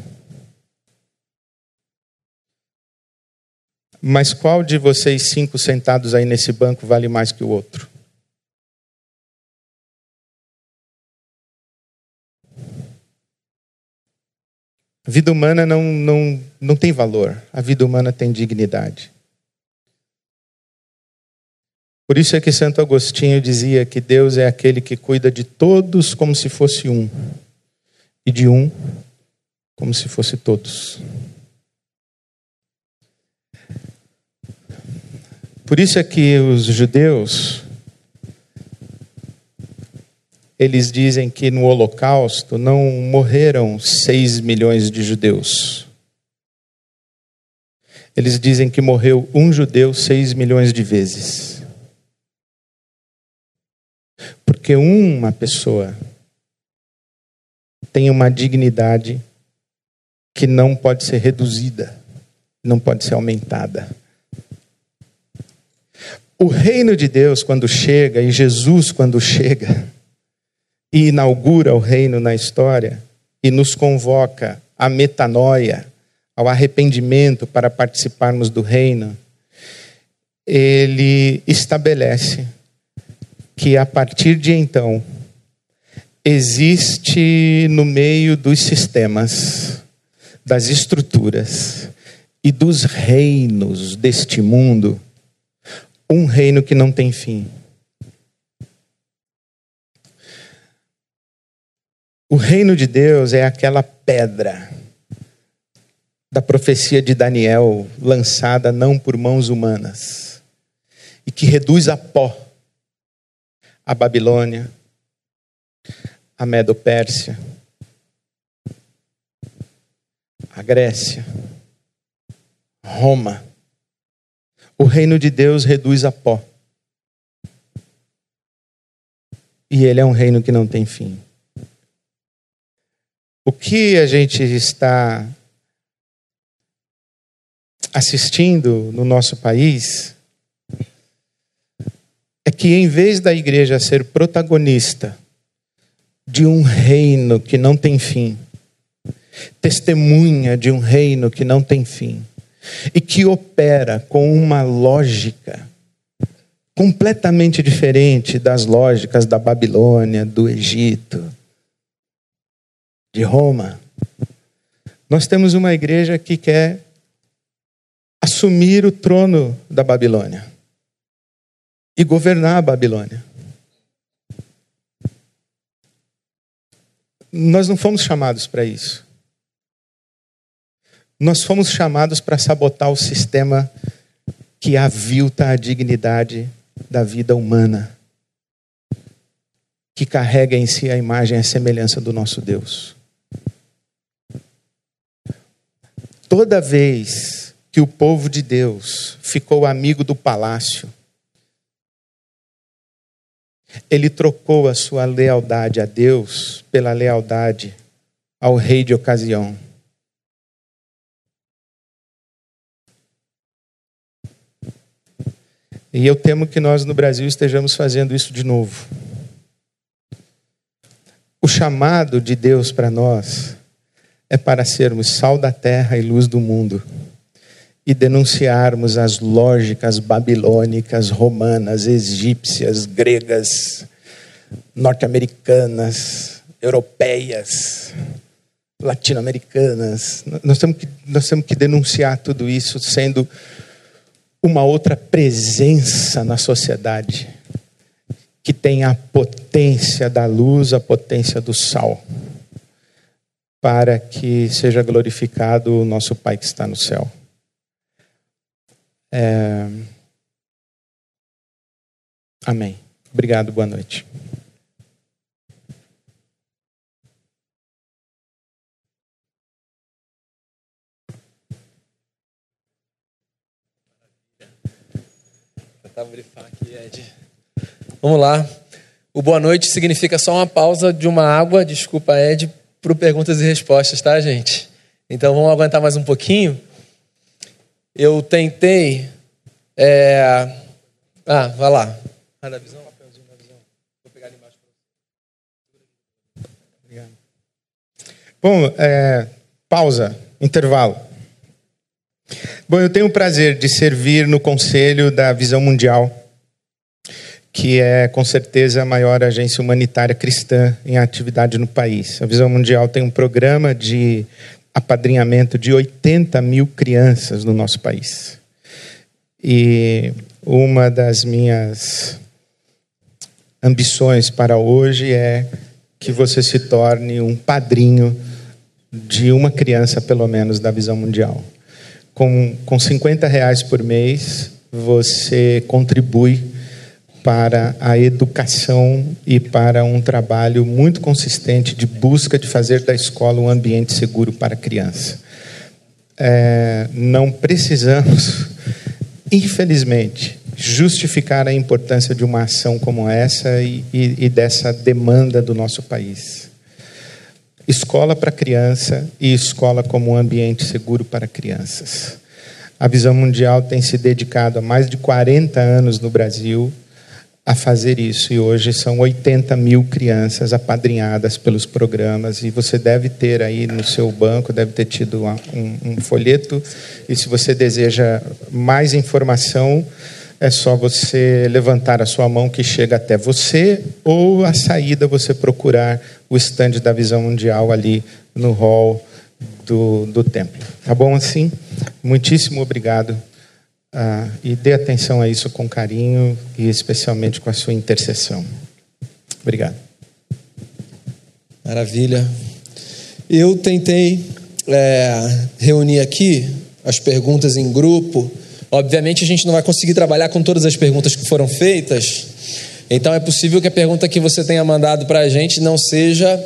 Speaker 2: Mas qual de vocês cinco sentados aí nesse banco vale mais que o outro? A vida humana não, não, não tem valor, a vida humana tem dignidade. Por isso é que Santo Agostinho dizia que Deus é aquele que cuida de todos como se fosse um, e de um como se fosse todos. Por isso é que os judeus eles dizem que no Holocausto não morreram seis milhões de judeus. Eles dizem que morreu um judeu seis milhões de vezes. Porque uma pessoa tem uma dignidade que não pode ser reduzida, não pode ser aumentada. O reino de Deus, quando chega, e Jesus, quando chega, e inaugura o reino na história e nos convoca à metanoia, ao arrependimento para participarmos do reino, ele estabelece que a partir de então existe no meio dos sistemas, das estruturas e dos reinos deste mundo um reino que não tem fim. O reino de Deus é aquela pedra da profecia de Daniel, lançada não por mãos humanas, e que reduz a pó a Babilônia, a Medo-Pérsia, a Grécia, Roma. O reino de Deus reduz a pó. E ele é um reino que não tem fim. O que a gente está assistindo no nosso país que, em vez da igreja ser protagonista de um reino que não tem fim, testemunha de um reino que não tem fim, e que opera com uma lógica completamente diferente das lógicas da Babilônia, do Egito, de Roma. Nós temos uma igreja que quer assumir o trono da Babilônia e governar a Babilônia. Nós não fomos chamados para isso. Nós fomos chamados para sabotar o sistema que avilta a dignidade da vida humana, que carrega em si a imagem e a semelhança do nosso Deus. Toda vez que o povo de Deus ficou amigo do palácio, ele trocou a sua lealdade a Deus pela lealdade ao rei de ocasião. E eu temo que nós no Brasil estejamos fazendo isso de novo. O chamado de Deus para nós é para sermos sal da terra e luz do mundo e denunciarmos as lógicas babilônicas, romanas, egípcias, gregas, norte-americanas, europeias, latino-americanas. Nós temos, que, nós temos que denunciar tudo isso sendo uma outra presença na sociedade que tem a potência da luz, a potência do sal, para que seja glorificado o nosso Pai que está no céu. É... Amém. Obrigado, boa noite.
Speaker 1: Vamos lá. O boa noite significa só uma pausa de uma água, desculpa, Ed, para perguntas e respostas, tá, gente? Então vamos aguentar mais um pouquinho. Eu tentei. É... Ah, vai lá. Ah, da visão? Vou pegar ali embaixo.
Speaker 2: Obrigado. Bom, é... pausa, intervalo. Bom, eu tenho o prazer de servir no conselho da Visão Mundial, que é com certeza a maior agência humanitária cristã em atividade no país. A Visão Mundial tem um programa de apadrinhamento de 80 mil crianças no nosso país. E uma das minhas ambições para hoje é que você se torne um padrinho de uma criança, pelo menos, da visão mundial. Com, com 50 reais por mês, você contribui para a educação e para um trabalho muito consistente de busca de fazer da escola um ambiente seguro para a criança. É, não precisamos, *laughs* infelizmente, justificar a importância de uma ação como essa e, e, e dessa demanda do nosso país. Escola para criança e escola como um ambiente seguro para crianças. A Visão Mundial tem se dedicado há mais de 40 anos no Brasil a fazer isso. E hoje são 80 mil crianças apadrinhadas pelos programas. E você deve ter aí no seu banco, deve ter tido um, um folheto. E se você deseja mais informação, é só você levantar a sua mão que chega até você, ou a saída você procurar o estande da Visão Mundial ali no hall do, do templo. Tá bom assim? Muitíssimo obrigado ah, e dê atenção a isso com carinho e especialmente com a sua intercessão. Obrigado.
Speaker 1: Maravilha. Eu tentei é, reunir aqui as perguntas em grupo. Obviamente, a gente não vai conseguir trabalhar com todas as perguntas que foram feitas. Então, é possível que a pergunta que você tenha mandado para a gente não seja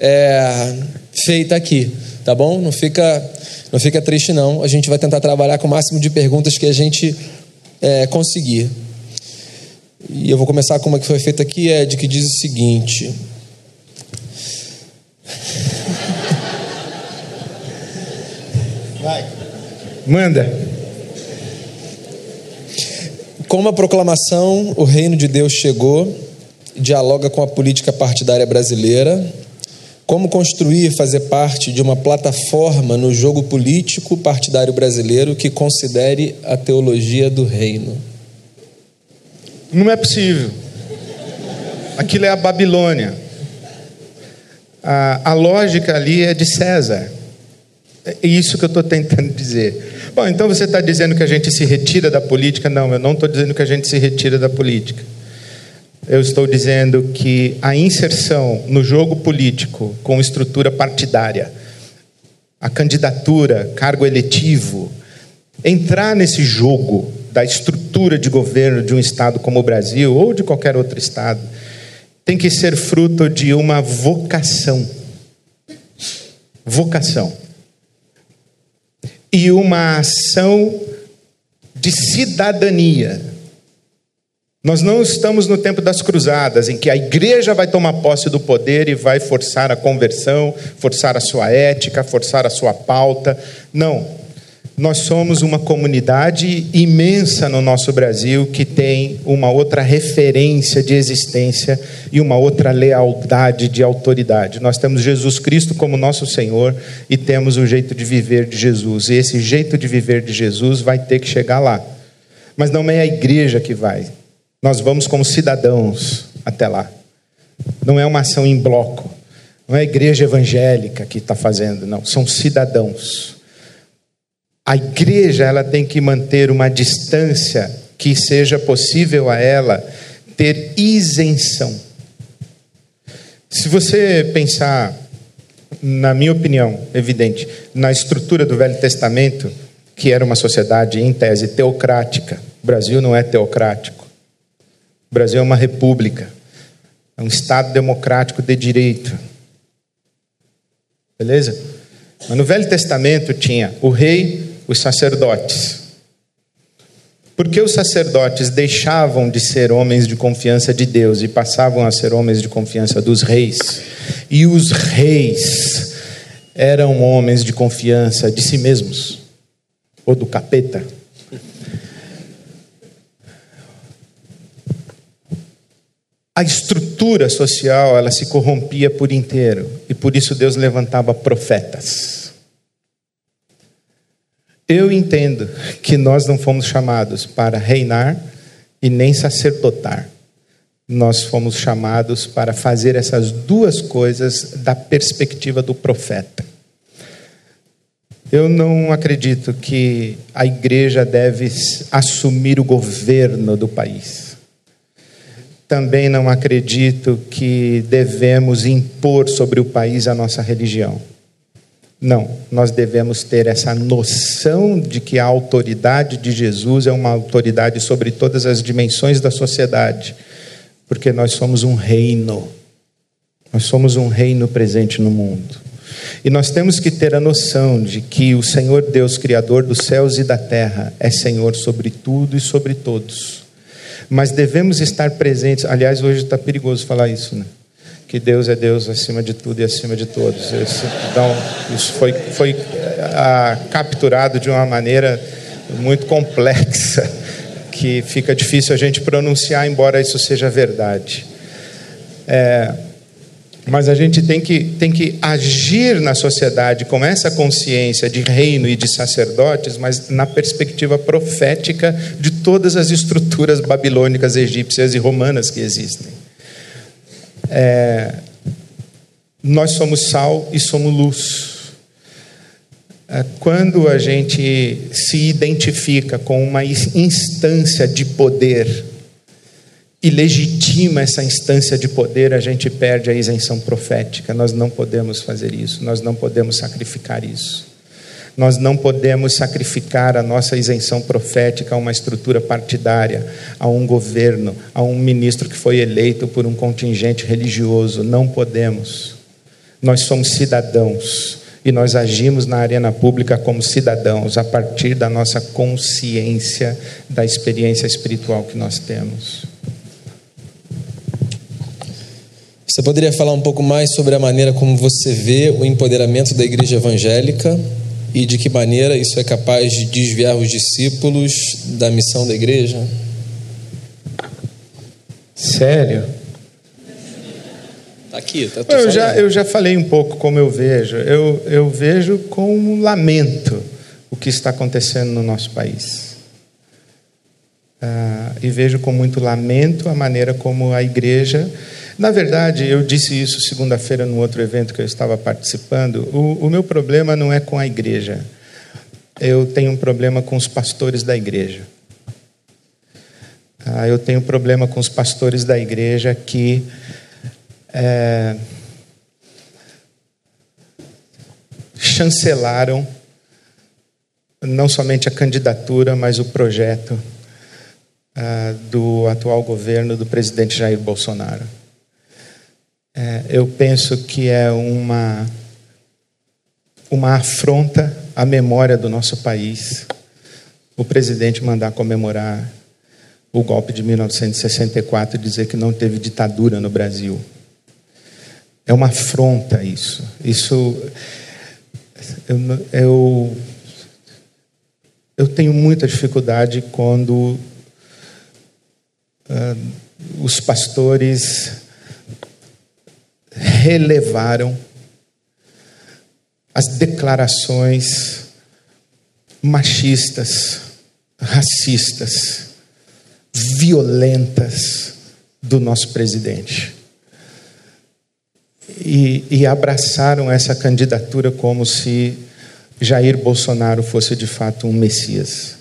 Speaker 1: é, feita aqui, tá bom? Não fica não fica triste, não. A gente vai tentar trabalhar com o máximo de perguntas que a gente é, conseguir. E eu vou começar com uma que foi feita aqui, Ed, que diz o seguinte.
Speaker 2: Vai. Manda.
Speaker 1: Com a proclamação, o reino de Deus chegou, dialoga com a política partidária brasileira como construir, fazer parte de uma plataforma no jogo político partidário brasileiro que considere a teologia do reino?
Speaker 2: Não é possível. Aquilo é a Babilônia. A, a lógica ali é de César. É isso que eu estou tentando dizer. Bom, então você está dizendo que a gente se retira da política? Não, eu não estou dizendo que a gente se retira da política eu estou dizendo que a inserção no jogo político com estrutura partidária, a candidatura, cargo eletivo, entrar nesse jogo da estrutura de governo de um estado como o Brasil ou de qualquer outro estado tem que ser fruto de uma vocação. Vocação. E uma ação de cidadania. Nós não estamos no tempo das cruzadas, em que a igreja vai tomar posse do poder e vai forçar a conversão, forçar a sua ética, forçar a sua pauta. Não. Nós somos uma comunidade imensa no nosso Brasil que tem uma outra referência de existência e uma outra lealdade de autoridade. Nós temos Jesus Cristo como nosso Senhor e temos o jeito de viver de Jesus. E esse jeito de viver de Jesus vai ter que chegar lá. Mas não é a igreja que vai. Nós vamos como cidadãos até lá. Não é uma ação em bloco. Não é a igreja evangélica que está fazendo, não. São cidadãos a igreja ela tem que manter uma distância que seja possível a ela ter isenção. Se você pensar, na minha opinião, evidente, na estrutura do Velho Testamento, que era uma sociedade em tese teocrática, o Brasil não é teocrático. O Brasil é uma república, é um Estado democrático de direito. Beleza? Mas no Velho Testamento tinha o rei, os sacerdotes. Porque os sacerdotes deixavam de ser homens de confiança de Deus e passavam a ser homens de confiança dos reis. E os reis eram homens de confiança de si mesmos ou do capeta. A estrutura social, ela se corrompia por inteiro, e por isso Deus levantava profetas eu entendo que nós não fomos chamados para reinar e nem sacerdotar. Nós fomos chamados para fazer essas duas coisas da perspectiva do profeta. Eu não acredito que a igreja deve assumir o governo do país. Também não acredito que devemos impor sobre o país a nossa religião. Não, nós devemos ter essa noção de que a autoridade de Jesus é uma autoridade sobre todas as dimensões da sociedade, porque nós somos um reino. Nós somos um reino presente no mundo. E nós temos que ter a noção de que o Senhor Deus, Criador dos céus e da terra, é Senhor sobre tudo e sobre todos. Mas devemos estar presentes. Aliás, hoje está perigoso falar isso, né? que Deus é Deus acima de tudo e acima de todos. Esse, então, isso foi, foi ah, capturado de uma maneira muito complexa, *laughs* que fica difícil a gente pronunciar, embora isso seja verdade. É, mas a gente tem que, tem que agir na sociedade com essa consciência de reino e de sacerdotes, mas na perspectiva profética de todas as estruturas babilônicas, egípcias e romanas que existem. É, nós somos sal e somos luz. É, quando a gente se identifica com uma instância de poder e legitima essa instância de poder, a gente perde a isenção profética. Nós não podemos fazer isso, nós não podemos sacrificar isso. Nós não podemos sacrificar a nossa isenção profética a uma estrutura partidária, a um governo, a um ministro que foi eleito por um contingente religioso. Não podemos. Nós somos cidadãos e nós agimos na arena pública como cidadãos a partir da nossa consciência da experiência espiritual que nós temos.
Speaker 1: Você poderia falar um pouco mais sobre a maneira como você vê o empoderamento da igreja evangélica e de que maneira isso é capaz de desviar os discípulos da missão da igreja?
Speaker 2: Sério?
Speaker 1: Tá aqui, tá
Speaker 2: eu já, eu já falei um pouco como eu vejo. Eu, eu vejo com um lamento o que está acontecendo no nosso país. Ah, e vejo com muito lamento a maneira como a igreja na verdade, eu disse isso segunda-feira num outro evento que eu estava participando. O, o meu problema não é com a igreja. Eu tenho um problema com os pastores da igreja. Ah, eu tenho um problema com os pastores da igreja que é, chancelaram não somente a candidatura, mas o projeto uh, do atual governo do presidente Jair Bolsonaro. É, eu penso que é uma, uma afronta à memória do nosso país o presidente mandar comemorar o golpe de 1964 e dizer que não teve ditadura no Brasil. É uma afronta isso. Isso eu, eu, eu tenho muita dificuldade quando uh, os pastores relevaram as declarações machistas, racistas, violentas do nosso presidente. E, e, abraçaram essa candidatura como se Jair Bolsonaro fosse de fato um Messias.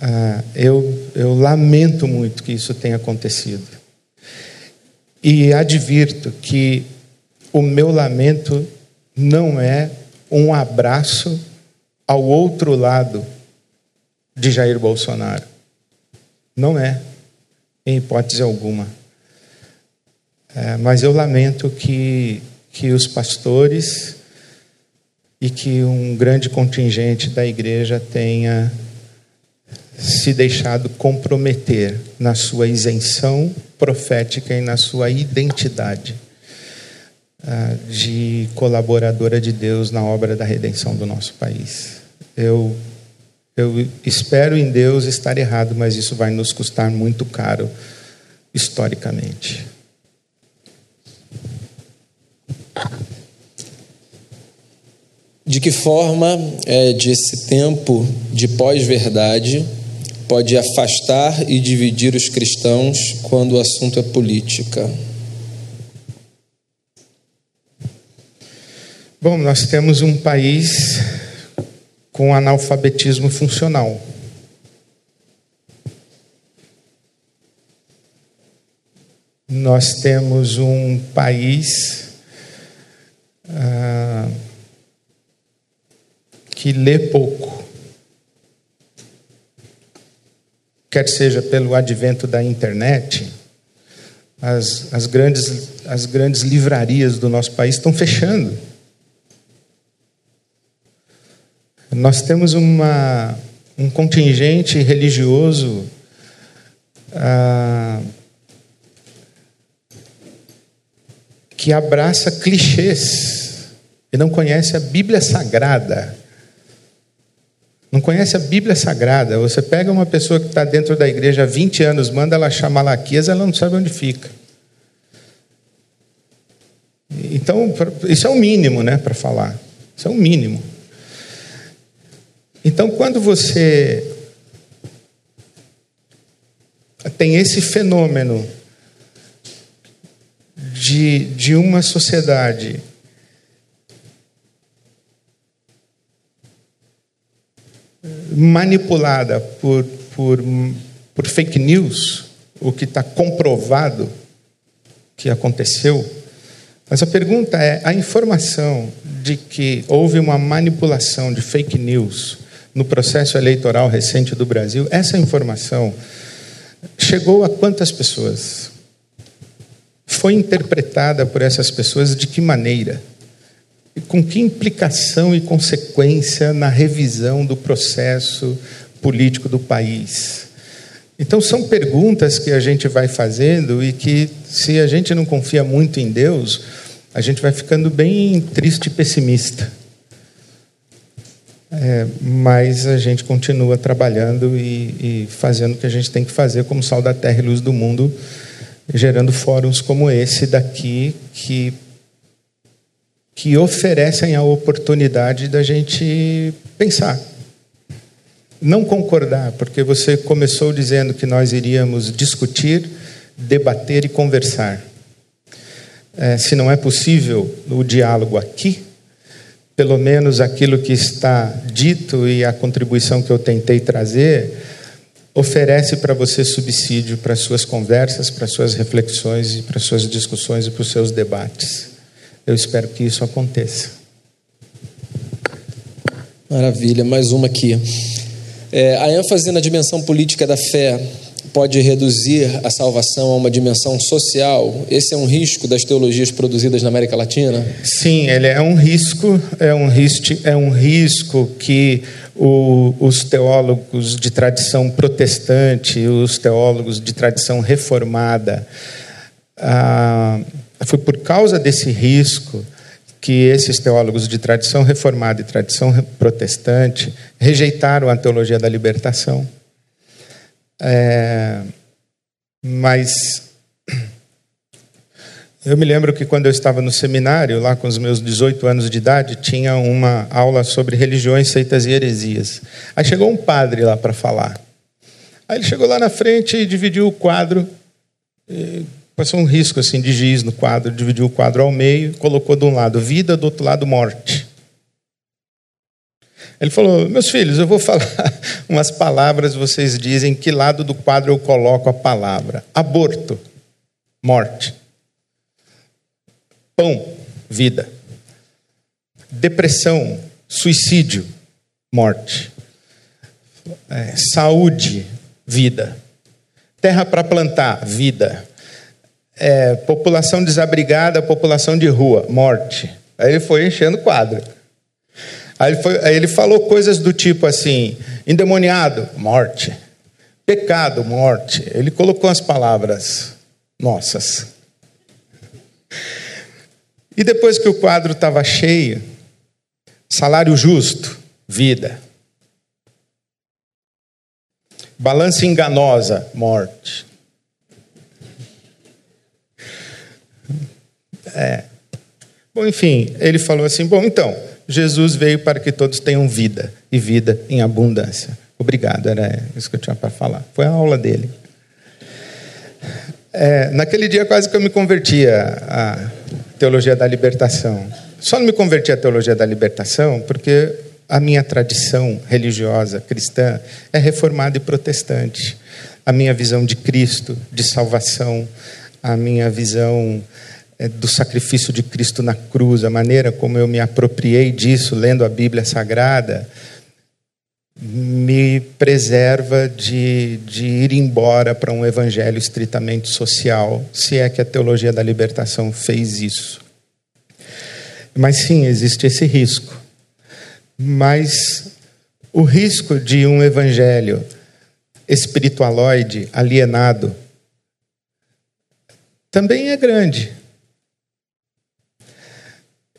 Speaker 2: Ah, eu, eu lamento muito que isso tenha acontecido. E advirto que o meu lamento não é um abraço ao outro lado de Jair Bolsonaro. Não é, em hipótese alguma. É, mas eu lamento que, que os pastores e que um grande contingente da igreja tenha se deixado comprometer na sua isenção profética e na sua identidade uh, de colaboradora de Deus na obra da redenção do nosso país. Eu, eu espero em Deus estar errado, mas isso vai nos custar muito caro historicamente.
Speaker 1: De que forma é, de esse tempo de pós-verdade pode afastar e dividir os cristãos quando o assunto é política?
Speaker 2: Bom, nós temos um país com analfabetismo funcional. Nós temos um país ah, que lê pouco. Quer seja pelo advento da internet, as, as, grandes, as grandes livrarias do nosso país estão fechando. Nós temos uma, um contingente religioso ah, que abraça clichês e não conhece a Bíblia Sagrada não conhece a Bíblia Sagrada. Você pega uma pessoa que está dentro da igreja há 20 anos, manda ela achar Malaquias, ela não sabe onde fica. Então, isso é o mínimo, né, para falar. Isso é o mínimo. Então, quando você tem esse fenômeno de, de uma sociedade manipulada por, por, por fake news, o que está comprovado que aconteceu. Mas a pergunta é: a informação de que houve uma manipulação de fake news no processo eleitoral recente do Brasil, essa informação chegou a quantas pessoas? Foi interpretada por essas pessoas de que maneira? E com que implicação e consequência na revisão do processo político do país? Então, são perguntas que a gente vai fazendo e que, se a gente não confia muito em Deus, a gente vai ficando bem triste e pessimista. É, mas a gente continua trabalhando e, e, fazendo o que a gente tem que fazer como sal da terra e luz do mundo, gerando fóruns como esse daqui, que que oferecem a oportunidade da gente pensar. Não concordar, porque você começou dizendo que nós iríamos discutir, debater e conversar. É, se não é possível o diálogo aqui, pelo menos aquilo que está dito e a contribuição que eu tentei trazer, oferece para você subsídio para suas conversas, para suas reflexões e para suas discussões e para os seus debates. Eu espero que isso aconteça.
Speaker 1: Maravilha, mais uma aqui. É, a ênfase na dimensão política da fé pode reduzir a salvação a uma dimensão social? Esse é um risco das teologias produzidas na América Latina?
Speaker 2: Sim, ele é um risco, é um risco, é um risco que o, os teólogos de tradição protestante, os teólogos de tradição reformada, ah, foi por causa desse risco que esses teólogos de tradição reformada e tradição protestante rejeitaram a teologia da libertação. É, mas eu me lembro que quando eu estava no seminário, lá com os meus 18 anos de idade, tinha uma aula sobre religiões, seitas e heresias. Aí chegou um padre lá para falar. Aí ele chegou lá na frente e dividiu o quadro, passou um risco assim de giz no quadro, dividiu o quadro ao meio, colocou de um lado vida, do outro lado morte. Ele falou: Meus filhos, eu vou *laughs* falar umas palavras, vocês dizem que lado do quadro eu coloco a palavra: aborto, morte. Pão, vida. Depressão, suicídio, morte. É, saúde, vida. Terra para plantar, vida. É, população desabrigada, população de rua, morte. Aí ele foi enchendo o quadro. Aí ele, foi, aí ele falou coisas do tipo assim: endemoniado, morte. Pecado, morte. Ele colocou as palavras nossas. E depois que o quadro estava cheio, salário justo, vida. Balança enganosa, morte. É. Bom, enfim, ele falou assim: bom, então, Jesus veio para que todos tenham vida e vida em abundância. Obrigado, era isso que eu tinha para falar. Foi a aula dele. É, naquele dia quase que eu me converti à teologia da libertação. Só não me converti à teologia da libertação porque a minha tradição religiosa cristã é reformada e protestante. A minha visão de Cristo, de salvação, a minha visão do sacrifício de Cristo na cruz, a maneira como eu me apropriei disso lendo a Bíblia Sagrada, me preserva de, de ir embora para um evangelho estritamente social, se é que a teologia da libertação fez isso. Mas sim, existe esse risco. Mas o risco de um evangelho espiritualoide, alienado, também é grande.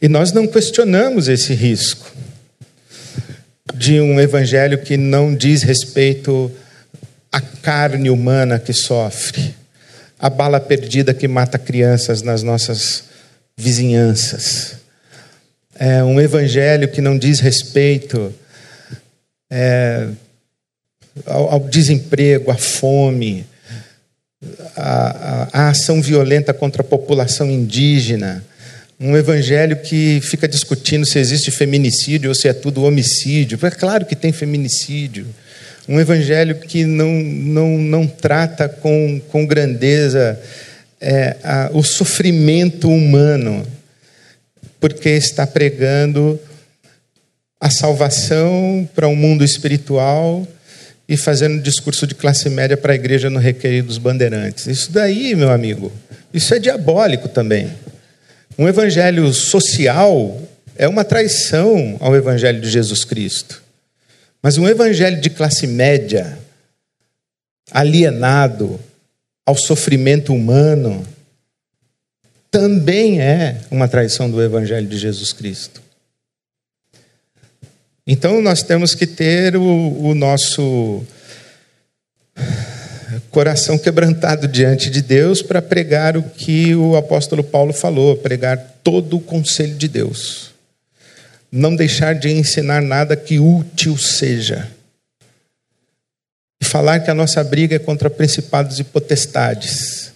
Speaker 2: E nós não questionamos esse risco de um evangelho que não diz respeito à carne humana que sofre, a bala perdida que mata crianças nas nossas vizinhanças. É um evangelho que não diz respeito é, ao, ao, desemprego, à fome, à, à ação violenta contra a população indígena um evangelho que fica discutindo se existe feminicídio ou se é tudo homicídio. É claro que tem feminicídio. Um evangelho que não, não, não trata com, com grandeza é, a, o sofrimento humano, porque está pregando a salvação para um mundo espiritual e fazendo discurso de classe média para a igreja no requerir dos bandeirantes. Isso daí, meu amigo, isso é diabólico também. Um evangelho social é uma traição ao evangelho de Jesus Cristo. Mas um evangelho de classe média, alienado ao sofrimento humano, também é uma traição do evangelho de Jesus Cristo. Então nós temos que ter o, o nosso coração quebrantado diante de Deus para pregar o que o apóstolo Paulo falou, pregar todo o conselho de Deus. Não deixar de ensinar nada que útil seja. E falar que a nossa briga é contra principados e potestades.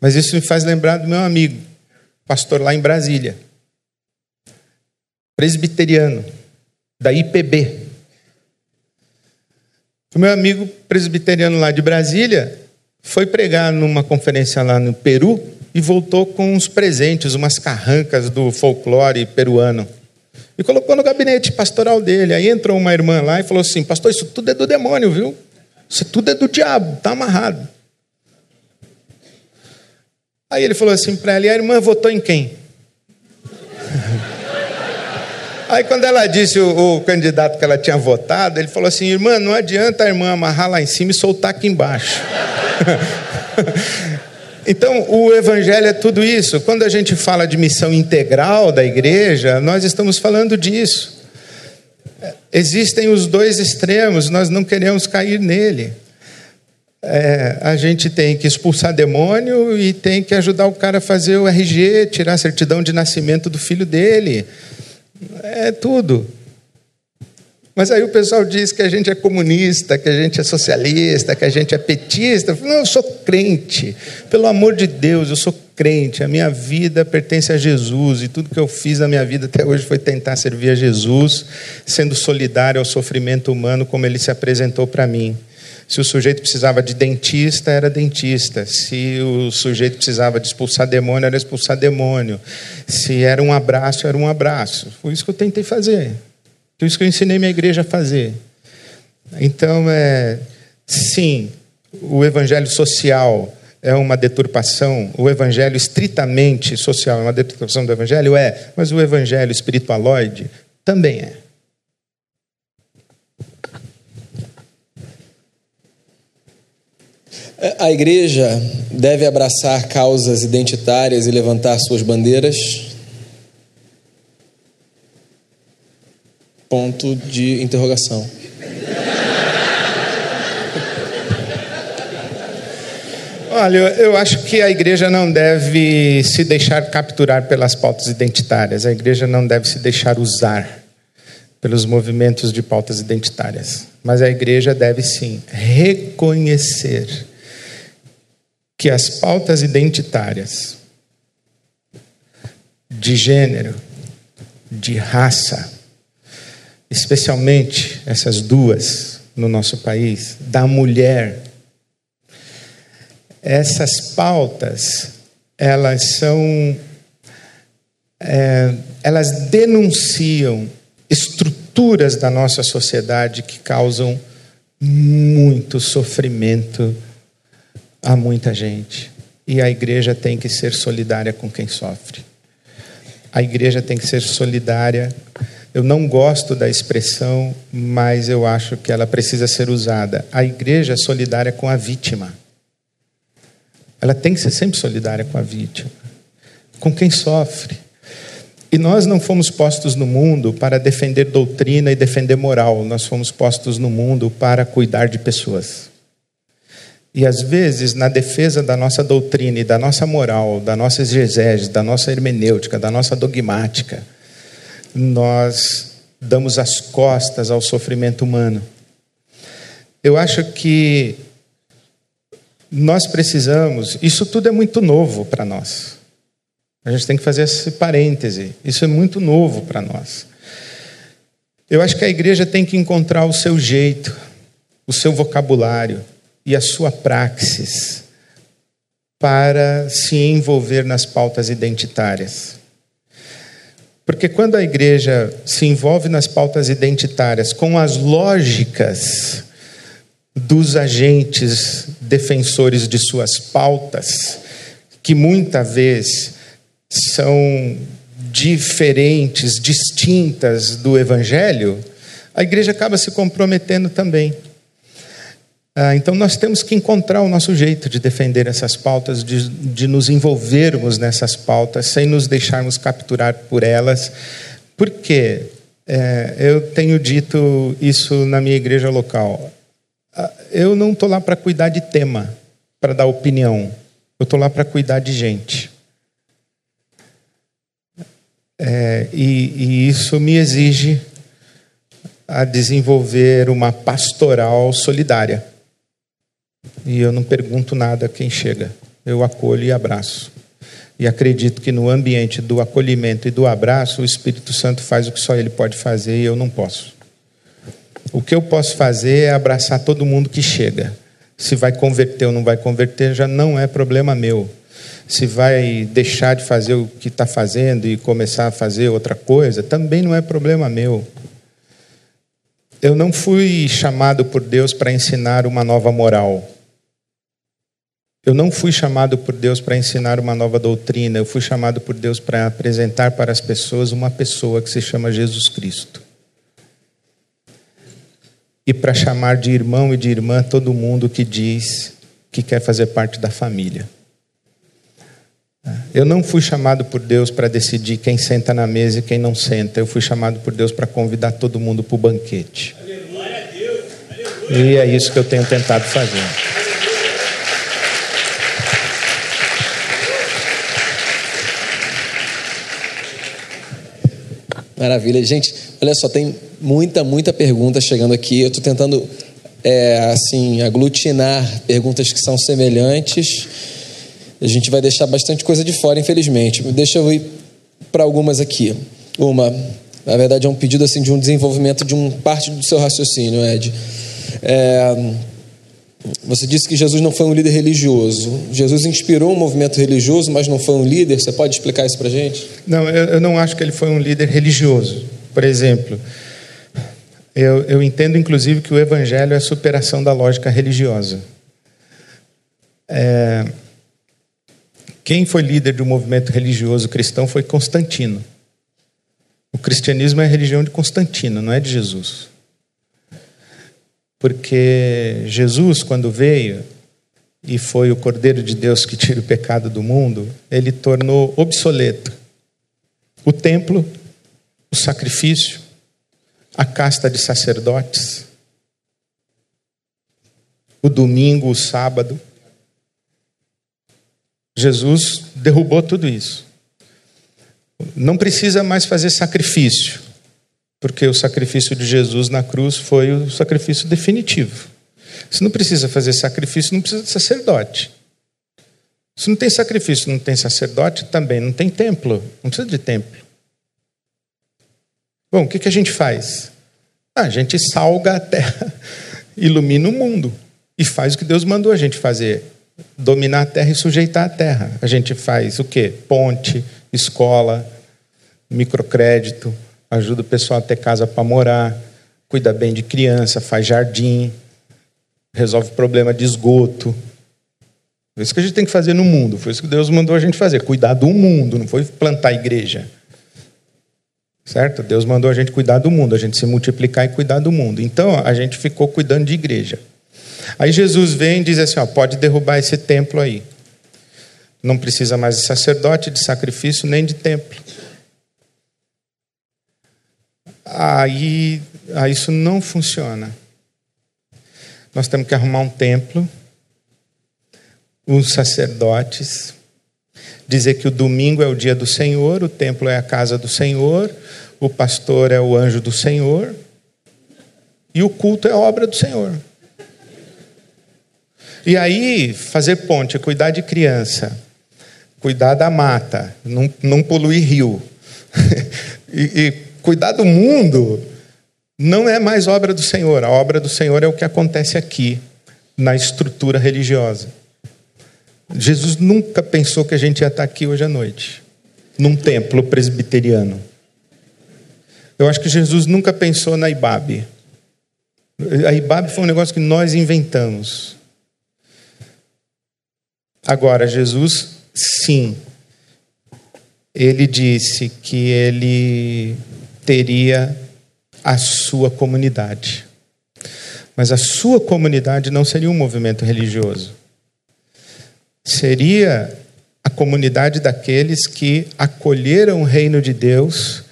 Speaker 2: Mas isso me faz lembrar do meu amigo, pastor lá em Brasília, presbiteriano, da IPB, o meu amigo presbiteriano lá de Brasília foi pregar numa conferência lá no Peru e voltou com uns presentes, umas carrancas do folclore peruano. E colocou no gabinete pastoral dele. Aí entrou uma irmã lá e falou assim: Pastor, isso tudo é do demônio, viu? Isso tudo é do diabo, está amarrado. Aí ele falou assim para ela: E a irmã votou em quem? Aí quando ela disse o, o, candidato que ela tinha votado, ele falou assim: irmã, não adianta a irmã amarrar lá em cima e soltar aqui embaixo. *laughs* então, o evangelho é tudo isso. Quando a gente fala de missão integral da igreja, nós estamos falando disso. Existem os dois extremos, nós não queremos cair nele. É, a gente tem que expulsar demônio e tem que ajudar o cara a fazer o RG, tirar a certidão de nascimento do filho dele. É tudo. Mas aí o pessoal diz que a gente é comunista, que a gente é socialista, que a gente é petista. Não, eu sou crente. Pelo amor de Deus, eu sou crente. A minha vida pertence a Jesus e tudo que eu fiz na minha vida até hoje foi tentar servir a Jesus, sendo solidário ao sofrimento humano como ele se apresentou para mim. Se o sujeito precisava de dentista, era dentista. Se o sujeito precisava de expulsar demônio, era expulsar demônio. Se era um abraço, era um abraço. Foi isso que eu tentei fazer. Foi isso que eu ensinei minha igreja a fazer. Então, é, sim, o evangelho social é uma deturpação, o evangelho estritamente social é uma deturpação do evangelho? É, mas o evangelho espiritualoide também é.
Speaker 1: A igreja deve abraçar causas identitárias e levantar suas bandeiras? Ponto de interrogação. *laughs*
Speaker 2: Olha, eu acho que a igreja não deve se deixar capturar pelas pautas identitárias, a igreja não deve se deixar usar pelos movimentos de pautas identitárias, mas a igreja deve sim reconhecer que as pautas identitárias de gênero, de raça, especialmente essas duas no nosso país, da mulher, essas pautas, elas são. É, elas denunciam estruturas da nossa sociedade que causam muito sofrimento a muita gente. E a igreja tem que ser solidária com quem sofre. A igreja tem que ser solidária. Eu não gosto da expressão, mas eu acho que ela precisa ser usada. A igreja é solidária com a vítima. Ela tem que ser sempre solidária com a vítima, com quem sofre. E nós não fomos postos no mundo para defender doutrina e defender moral, nós fomos postos no mundo para cuidar de pessoas. E às vezes, na defesa da nossa doutrina e da nossa moral, da nossa exegese, da nossa hermenêutica, da nossa dogmática, nós damos as costas ao sofrimento humano. Eu acho que nós precisamos, isso tudo é muito novo para nós. A gente tem que fazer esse parêntese. Isso é muito novo para nós. Eu acho que a igreja tem que encontrar o seu jeito, o seu vocabulário e a sua praxis para se envolver nas pautas identitárias. Porque quando a igreja se envolve nas pautas identitárias com as lógicas dos agentes defensores de suas pautas, que muitas vezes são diferentes, distintas do evangelho, a igreja acaba se comprometendo também. Ah, então, nós temos que encontrar o nosso jeito de defender essas pautas, de, de nos envolvermos nessas pautas, sem nos deixarmos capturar por elas. Por quê? É, eu tenho dito isso na minha igreja local. Ah, eu não estou lá para cuidar de tema, para dar opinião. Eu estou lá para cuidar de gente. É, e, e isso me exige a desenvolver uma pastoral solidária. E eu não pergunto nada a quem chega. Eu acolho e abraço. E acredito que no ambiente do acolhimento e do abraço, o Espírito Santo faz o que só ele pode fazer e eu não posso. O que eu posso fazer é abraçar todo mundo que chega. Se vai converter ou não vai converter já não é problema meu. se vai deixar de fazer o que está fazendo e começar a fazer outra coisa, também não é problema meu. Eu não fui chamado por Deus para ensinar uma nova moral. Eu não fui chamado por Deus para ensinar uma nova doutrina, eu fui chamado por Deus para apresentar para as pessoas uma pessoa que se chama Jesus Cristo. E para chamar de irmão e de irmã todo mundo que diz que quer fazer parte da família. Eu não fui chamado por Deus para decidir quem senta na mesa e quem não senta. Eu fui chamado por Deus para convidar todo mundo para o banquete. E é isso que eu tenho tentado fazer.
Speaker 1: Maravilha. Gente, olha só, tem muita, muita pergunta chegando aqui. Eu estou tentando, é, assim, aglutinar perguntas que são semelhantes. A gente vai deixar bastante coisa de fora, infelizmente. Deixa eu ir para algumas aqui. Uma, na verdade, é um pedido assim de um desenvolvimento de um parte do seu raciocínio, Ed. É, você disse que Jesus não foi um líder religioso. Jesus inspirou um movimento religioso, mas não foi um líder. Você pode explicar isso para gente?
Speaker 2: Não, eu, eu, não acho que ele foi um líder religioso. Por exemplo, eu, eu entendo inclusive que o evangelho é a superação da lógica religiosa. É, quem foi líder de um movimento religioso cristão foi Constantino. O cristianismo é a religião de Constantino, não é de Jesus. Porque Jesus, quando veio e foi o Cordeiro de Deus que tira o pecado do mundo, ele tornou obsoleto o templo, o sacrifício, a casta de sacerdotes, o domingo, o sábado. Jesus derrubou tudo isso. Não precisa mais fazer sacrifício porque o sacrifício de Jesus na cruz foi o sacrifício definitivo. Se não precisa fazer sacrifício, não precisa de sacerdote. Se não tem sacrifício, não tem sacerdote, também não tem templo. Não precisa de templo. Bom, o que, que a gente faz? Ah, a gente salga a terra, *laughs* ilumina o mundo e faz o que Deus mandou a gente fazer: dominar a terra e sujeitar a terra. A gente faz o quê? Ponte, escola, microcrédito, ajuda o pessoal a ter casa para morar, cuida bem de criança, faz jardim, resolve problema de esgoto. É isso que a gente tem que fazer no mundo. Foi isso que Deus mandou a gente fazer, cuidar do mundo, não foi plantar igreja. Certo? Deus mandou a gente cuidar do mundo, a gente se multiplicar e cuidar do mundo. Então, a gente ficou cuidando de igreja. Aí Jesus vem e diz assim: ó, pode derrubar esse templo aí. Não precisa mais de sacerdote, de sacrifício, nem de templo aí, aí isso não funciona. Nós temos que arrumar um templo, os sacerdotes, dizer que o domingo é o dia do Senhor, o templo é a casa do Senhor, o pastor é o anjo do Senhor e o culto é obra do Senhor. E aí, fazer ponte, cuidar de criança, cuidar da mata, não, não poluir rio. *laughs* e, e cuidar do mundo não é mais obra do Senhor. A obra do Senhor é o que acontece aqui, na estrutura religiosa. Jesus nunca pensou que a gente ia estar aqui hoje à noite, num templo presbiteriano. Eu acho que Jesus nunca pensou na Ibabe. A Ibabe foi um negócio que nós inventamos. Agora, Jesus, sim, ele disse que ele teria a sua comunidade. Mas a sua comunidade não seria um movimento religioso. Seria a comunidade daqueles que acolheram o reino de Deus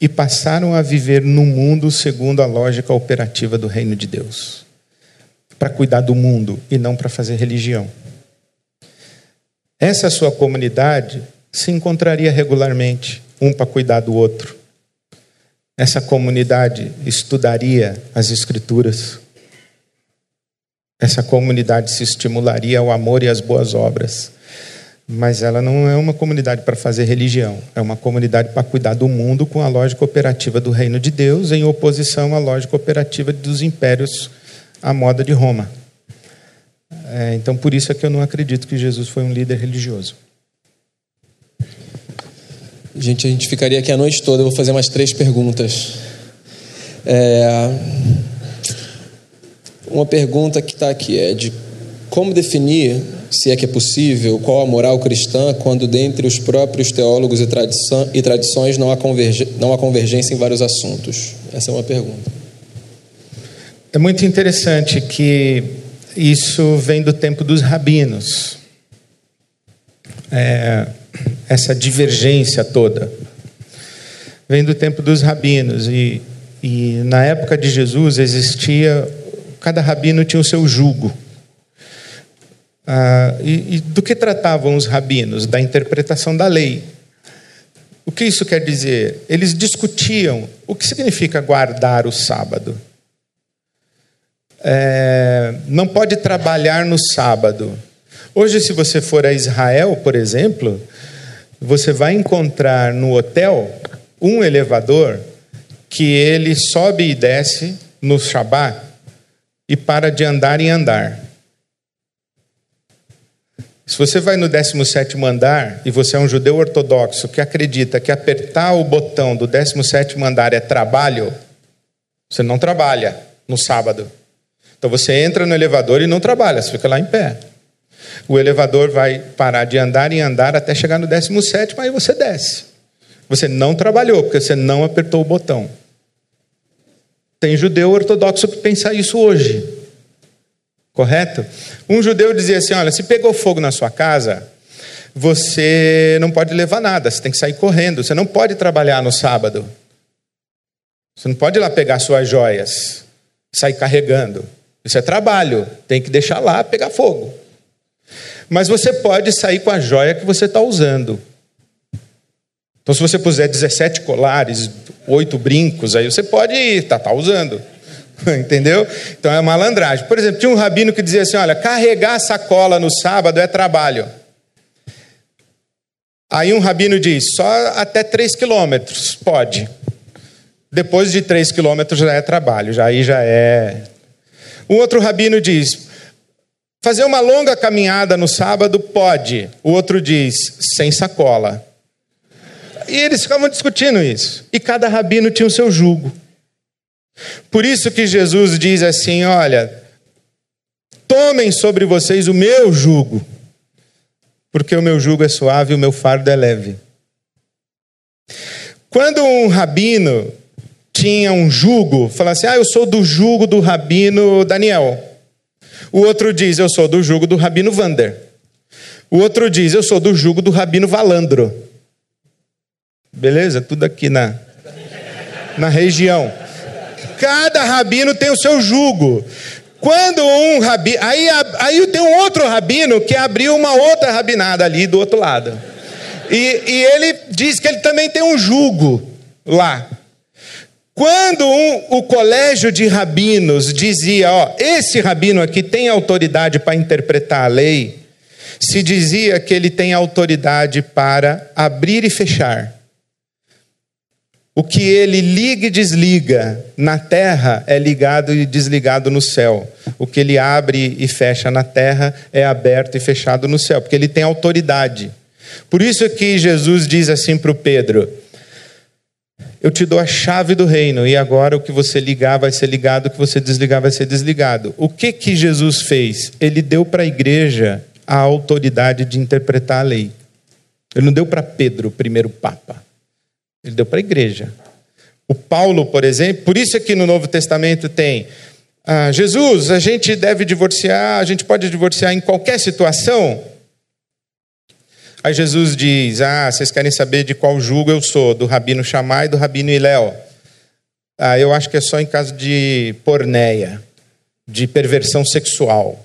Speaker 2: e passaram a viver no mundo segundo a lógica operativa do reino de Deus. Para cuidar do mundo e não para fazer religião. Essa sua comunidade se encontraria regularmente, um para cuidar do outro essa comunidade estudaria as Escrituras. Essa comunidade se estimularia ao amor e às boas obras. Mas ela não é uma comunidade para fazer religião, é uma comunidade para cuidar do mundo com a lógica operativa do reino de Deus, em oposição à lógica operativa dos impérios à moda de Roma. É, então, por isso é que eu não acredito que Jesus foi um líder religioso.
Speaker 1: Gente, a gente ficaria aqui a noite toda. Eu vou fazer mais três perguntas. É... Uma pergunta que está aqui é de como definir, se é que é possível, qual a moral cristã quando dentre os próprios teólogos e, tradição, e tradições não há, não há convergência em vários assuntos? Essa é uma pergunta.
Speaker 2: É muito interessante que isso vem do tempo dos rabinos. É, essa divergência toda. Vem do tempo dos rabinos. E, e na época de Jesus existia. Cada rabino tinha o seu jugo. Ah, e, e do que tratavam os rabinos? Da interpretação da lei. O que isso quer dizer? Eles discutiam o que significa guardar o sábado. É, não pode trabalhar no sábado. Hoje, se você for a Israel, por exemplo, você vai encontrar no hotel um elevador que ele sobe e desce no Shabat e para de andar em andar. Se você vai no 17 andar e você é um judeu ortodoxo que acredita que apertar o botão do 17 andar é trabalho, você não trabalha no sábado. Então você entra no elevador e não trabalha, você fica lá em pé. O elevador vai parar de andar e andar até chegar no 17, aí você desce. Você não trabalhou, porque você não apertou o botão. Tem judeu ortodoxo que pensa isso hoje. Correto? Um judeu dizia assim: olha, se pegou fogo na sua casa, você não pode levar nada, você tem que sair correndo, você não pode trabalhar no sábado. Você não pode ir lá pegar suas joias, sair carregando. Isso é trabalho, tem que deixar lá pegar fogo. Mas você pode sair com a joia que você está usando. Então, se você puser 17 colares, oito brincos, aí você pode estar tá, tá usando. *laughs* Entendeu? Então é malandragem. Por exemplo, tinha um rabino que dizia assim: olha, carregar sacola no sábado é trabalho. Aí um rabino diz: só até 3 quilômetros, pode. Depois de 3 quilômetros já é trabalho, já aí já é. Um outro rabino diz: Fazer uma longa caminhada no sábado pode. O outro diz, sem sacola. E eles ficavam discutindo isso. E cada rabino tinha o seu jugo. Por isso que Jesus diz assim: olha, tomem sobre vocês o meu jugo, porque o meu jugo é suave e o meu fardo é leve. Quando um rabino tinha um jugo, falava assim: ah, eu sou do jugo do rabino Daniel. O outro diz: Eu sou do jugo do Rabino Vander. O outro diz: Eu sou do jugo do Rabino Valandro. Beleza? Tudo aqui na, na região. Cada rabino tem o seu jugo. Quando um rabino. Aí, aí tem um outro rabino que abriu uma outra rabinada ali do outro lado. E, e ele diz que ele também tem um jugo lá. Quando um, o colégio de rabinos dizia, ó, esse rabino aqui tem autoridade para interpretar a lei, se dizia que ele tem autoridade para abrir e fechar. O que ele liga e desliga na terra é ligado e desligado no céu. O que ele abre e fecha na terra é aberto e fechado no céu, porque ele tem autoridade. Por isso que Jesus diz assim para o Pedro: eu te dou a chave do reino e agora o que você ligar vai ser ligado, o que você desligar vai ser desligado. O que que Jesus fez? Ele deu para a igreja a autoridade de interpretar a lei. Ele não deu para Pedro, o primeiro papa. Ele deu para a igreja. O Paulo, por exemplo, por isso aqui no Novo Testamento tem ah, Jesus, a gente deve divorciar, a gente pode divorciar em qualquer situação. Aí Jesus diz: Ah, vocês querem saber de qual jugo eu sou? Do rabino Shammai e do rabino Iléu. Ah, eu acho que é só em caso de porneia, de perversão sexual.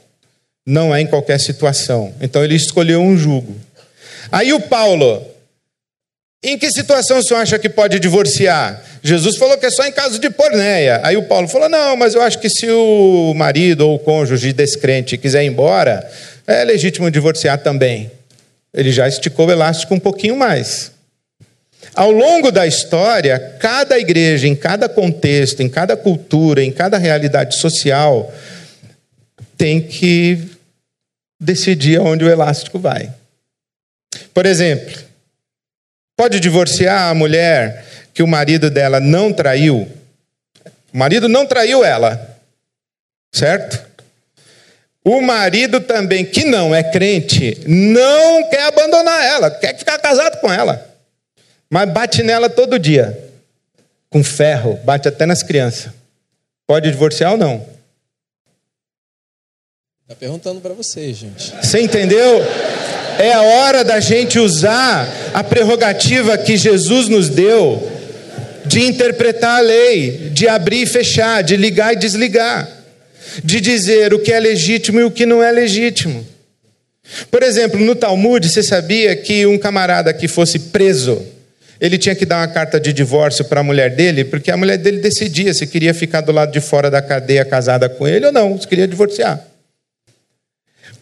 Speaker 2: Não é em qualquer situação. Então ele escolheu um jugo. Aí o Paulo, em que situação o senhor acha que pode divorciar? Jesus falou que é só em caso de porneia. Aí o Paulo falou: não, mas eu acho que se o marido ou o cônjuge descrente quiser ir embora, é legítimo divorciar também. Ele já esticou o elástico um pouquinho mais. Ao longo da história, cada igreja, em cada contexto, em cada cultura, em cada realidade social, tem que decidir aonde o elástico vai. Por exemplo, pode divorciar a mulher que o marido dela não traiu? O marido não traiu ela, certo? O marido também, que não é crente, não quer abandonar ela, quer ficar casado com ela. Mas bate nela todo dia, com ferro, bate até nas crianças. Pode divorciar ou não?
Speaker 1: Está perguntando para vocês, gente.
Speaker 2: Você entendeu? É a hora da gente usar a prerrogativa que Jesus nos deu de interpretar a lei, de abrir e fechar, de ligar e desligar de dizer o que é legítimo e o que não é legítimo. Por exemplo, no Talmud, você sabia que um camarada que fosse preso, ele tinha que dar uma carta de divórcio para a mulher dele, porque a mulher dele decidia se queria ficar do lado de fora da cadeia casada com ele ou não, se queria divorciar.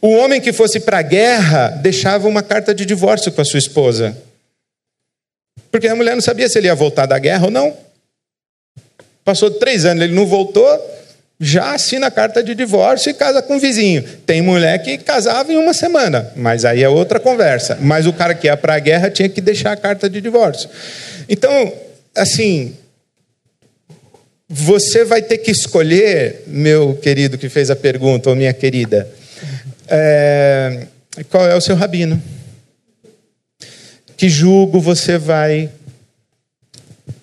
Speaker 2: O homem que fosse para a guerra deixava uma carta de divórcio com a sua esposa. Porque a mulher não sabia se ele ia voltar da guerra ou não. Passou três anos, ele não voltou, já assina a carta de divórcio e casa com o vizinho. Tem mulher que casava em uma semana, mas aí é outra conversa. Mas o cara que ia para a guerra tinha que deixar a carta de divórcio. Então, assim, você vai ter que escolher, meu querido que fez a pergunta, ou minha querida, é, qual é o seu rabino? Que julgo você vai.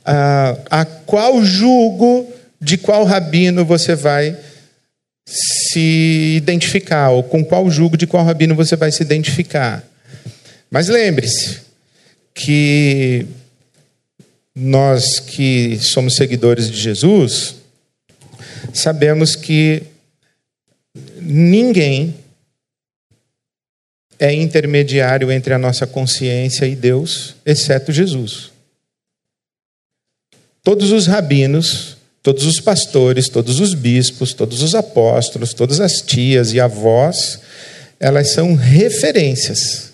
Speaker 2: A, a qual julgo de qual rabino você vai se identificar, ou com qual jugo de qual rabino você vai se identificar. Mas lembre-se que nós que somos seguidores de Jesus, sabemos que ninguém é intermediário entre a nossa consciência e Deus, exceto Jesus. Todos os rabinos Todos os pastores, todos os bispos, todos os apóstolos, todas as tias e avós, elas são referências.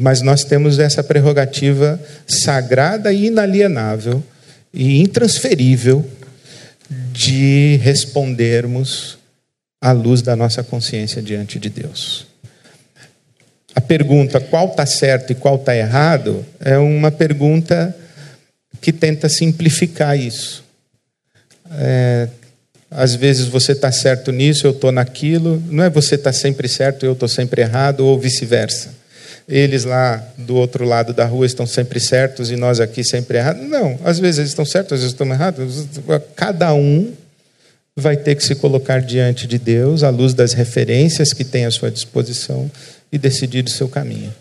Speaker 2: Mas nós temos essa prerrogativa sagrada e inalienável e intransferível de respondermos à luz da nossa consciência diante de Deus. A pergunta qual está certo e qual está errado é uma pergunta que tenta simplificar isso. É, às vezes você está certo nisso, eu estou naquilo. Não é você está sempre certo, eu estou sempre errado, ou vice-versa. Eles lá do outro lado da rua estão sempre certos e nós aqui sempre errados. Não, às vezes eles estão certos, às vezes estão errados. Cada um vai ter que se colocar diante de Deus, à luz das referências que tem à sua disposição, e decidir o seu caminho.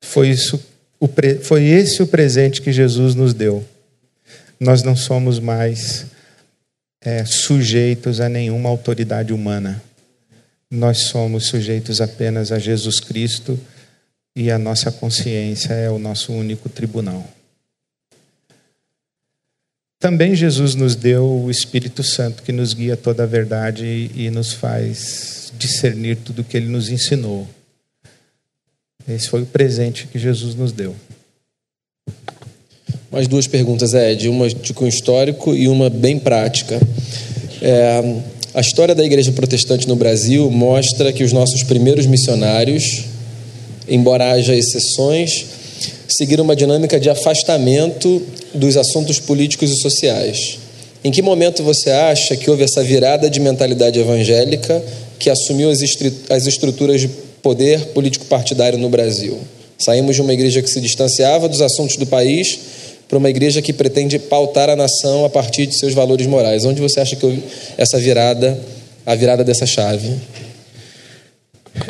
Speaker 2: Foi isso foi esse o presente que Jesus nos deu. Nós não somos mais é, sujeitos a nenhuma autoridade humana. Nós somos sujeitos apenas a Jesus Cristo e a nossa consciência é o nosso único tribunal. Também Jesus nos deu o Espírito Santo que nos guia toda a verdade e nos faz discernir tudo o que ele nos ensinou. Esse foi o presente que Jesus nos deu.
Speaker 1: Mais duas perguntas, Ed. Uma de cunho histórico e uma bem prática. É, a história da igreja protestante no Brasil mostra que os nossos primeiros missionários, embora haja exceções, seguiram uma dinâmica de afastamento dos assuntos políticos e sociais. Em que momento você acha que houve essa virada de mentalidade evangélica que assumiu as estruturas de poder político partidário no Brasil. Saímos de uma igreja que se distanciava dos assuntos do país para uma igreja que pretende pautar a nação a partir de seus valores morais. Onde você acha que houve essa virada, a virada dessa chave?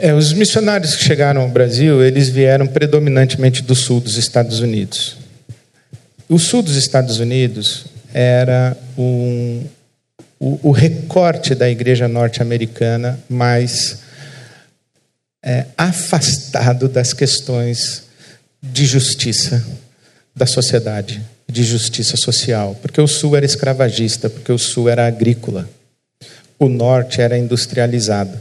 Speaker 2: É, os missionários que chegaram ao Brasil, eles vieram predominantemente do sul dos Estados Unidos. O sul dos Estados Unidos era um, o, o recorte da igreja norte-americana mais é, afastado das questões de justiça da sociedade, de justiça social, porque o sul era escravagista, porque o sul era agrícola, o norte era industrializado.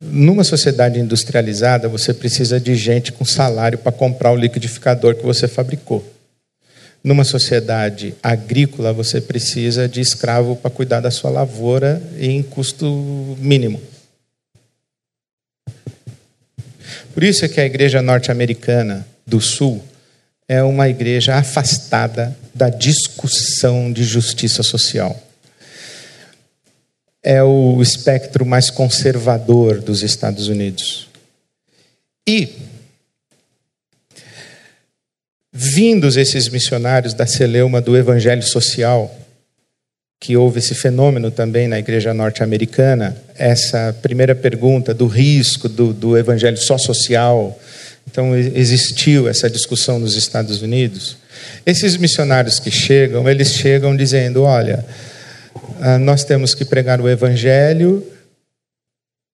Speaker 2: Numa sociedade industrializada, você precisa de gente com salário para comprar o liquidificador que você fabricou. Numa sociedade agrícola, você precisa de escravo para cuidar da sua lavoura em custo mínimo. Por isso é que a igreja norte-americana do Sul é uma igreja afastada da discussão de justiça social. É o espectro mais conservador dos Estados Unidos. E, vindos esses missionários da celeuma do evangelho social, que houve esse fenômeno também na igreja norte-americana, essa primeira pergunta do risco do, do evangelho só social. Então, existiu essa discussão nos Estados Unidos. Esses missionários que chegam, eles chegam dizendo: olha, ah, nós temos que pregar o evangelho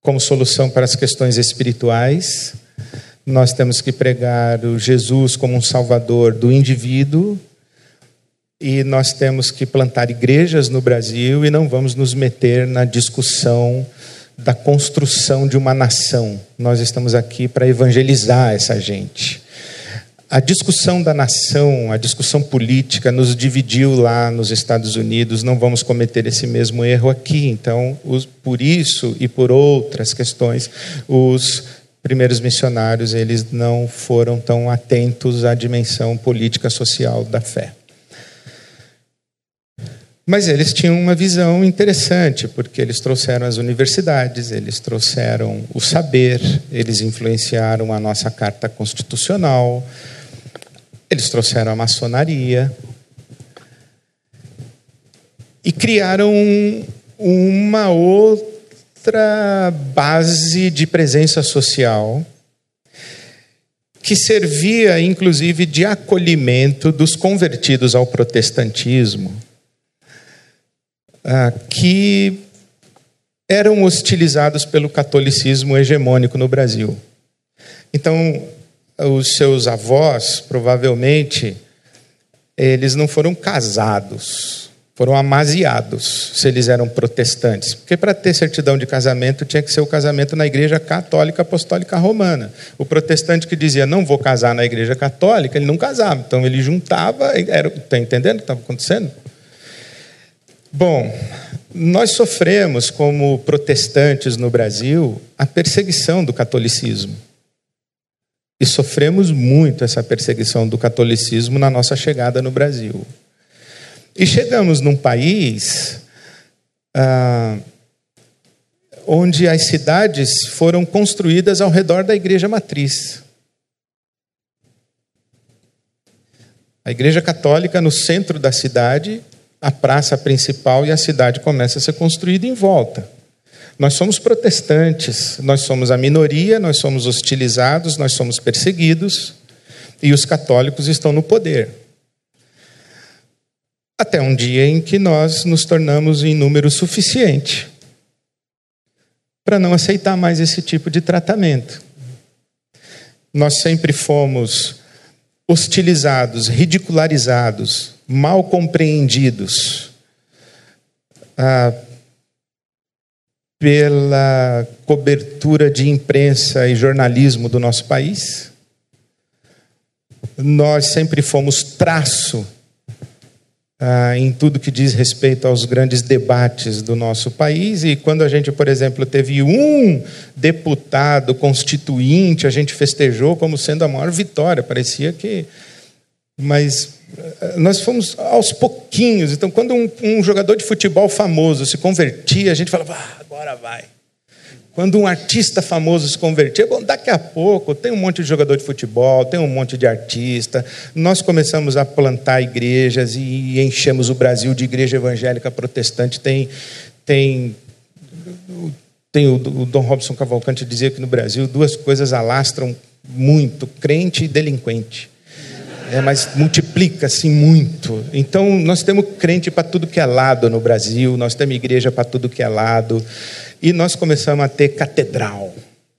Speaker 2: como solução para as questões espirituais, nós temos que pregar o Jesus como um salvador do indivíduo e nós temos que plantar igrejas no Brasil e não vamos nos meter na discussão da construção de uma nação. Nós estamos aqui para evangelizar essa gente. A discussão da nação, a discussão política nos dividiu lá nos Estados Unidos, não vamos cometer esse mesmo erro aqui. Então, os, por isso e por outras questões, os primeiros missionários, eles não foram tão atentos à dimensão política social da fé. Mas eles tinham uma visão interessante, porque eles trouxeram as universidades, eles trouxeram o saber, eles influenciaram a nossa carta constitucional, eles trouxeram a maçonaria e criaram uma outra base de presença social que servia inclusive de acolhimento dos convertidos ao protestantismo ah, que eram hostilizados pelo catolicismo hegemônico no Brasil. Então, os seus avós, provavelmente, eles não foram casados, foram amaziados, se eles eram protestantes. Porque para ter certidão de casamento tinha que ser o casamento na Igreja Católica Apostólica Romana. O protestante que dizia não vou casar na Igreja Católica, ele não casava. Então ele juntava, está entendendo o que estava acontecendo? Bom, nós sofremos, como protestantes no Brasil, a perseguição do catolicismo. E sofremos muito essa perseguição do catolicismo na nossa chegada no Brasil. E chegamos num país ah, onde as cidades foram construídas ao redor da igreja matriz. A igreja católica no centro da cidade a praça principal e a cidade começa a ser construída em volta. Nós somos protestantes, nós somos a minoria, nós somos hostilizados, nós somos perseguidos e os católicos estão no poder. Até um dia em que nós nos tornamos em número suficiente para não aceitar mais esse tipo de tratamento. Nós sempre fomos hostilizados, ridicularizados, mal compreendidos ah, pela cobertura de imprensa e jornalismo do nosso país. Nós sempre fomos traço ah, em tudo que diz respeito aos grandes debates do nosso país. E quando a gente, por exemplo, teve um deputado constituinte, a gente festejou como sendo a maior vitória. Parecia que. Mas nós fomos aos pouquinhos. Então, quando um, um, jogador de futebol famoso se convertia, a gente falava, ah, agora vai. Quando um artista famoso se convertia, bom, daqui a pouco tem um monte de jogador de futebol, tem um monte de artista. Nós começamos a plantar igrejas e enchemos o Brasil de igreja evangélica protestante. Tem, tem, tem o, o Dom Robson Cavalcante dizia que no Brasil duas coisas alastram muito: crente e delinquente é, mas multiplica-se muito. Então, nós temos crente para tudo que é lado no Brasil, nós temos igreja para tudo que é lado, e nós começamos a ter catedral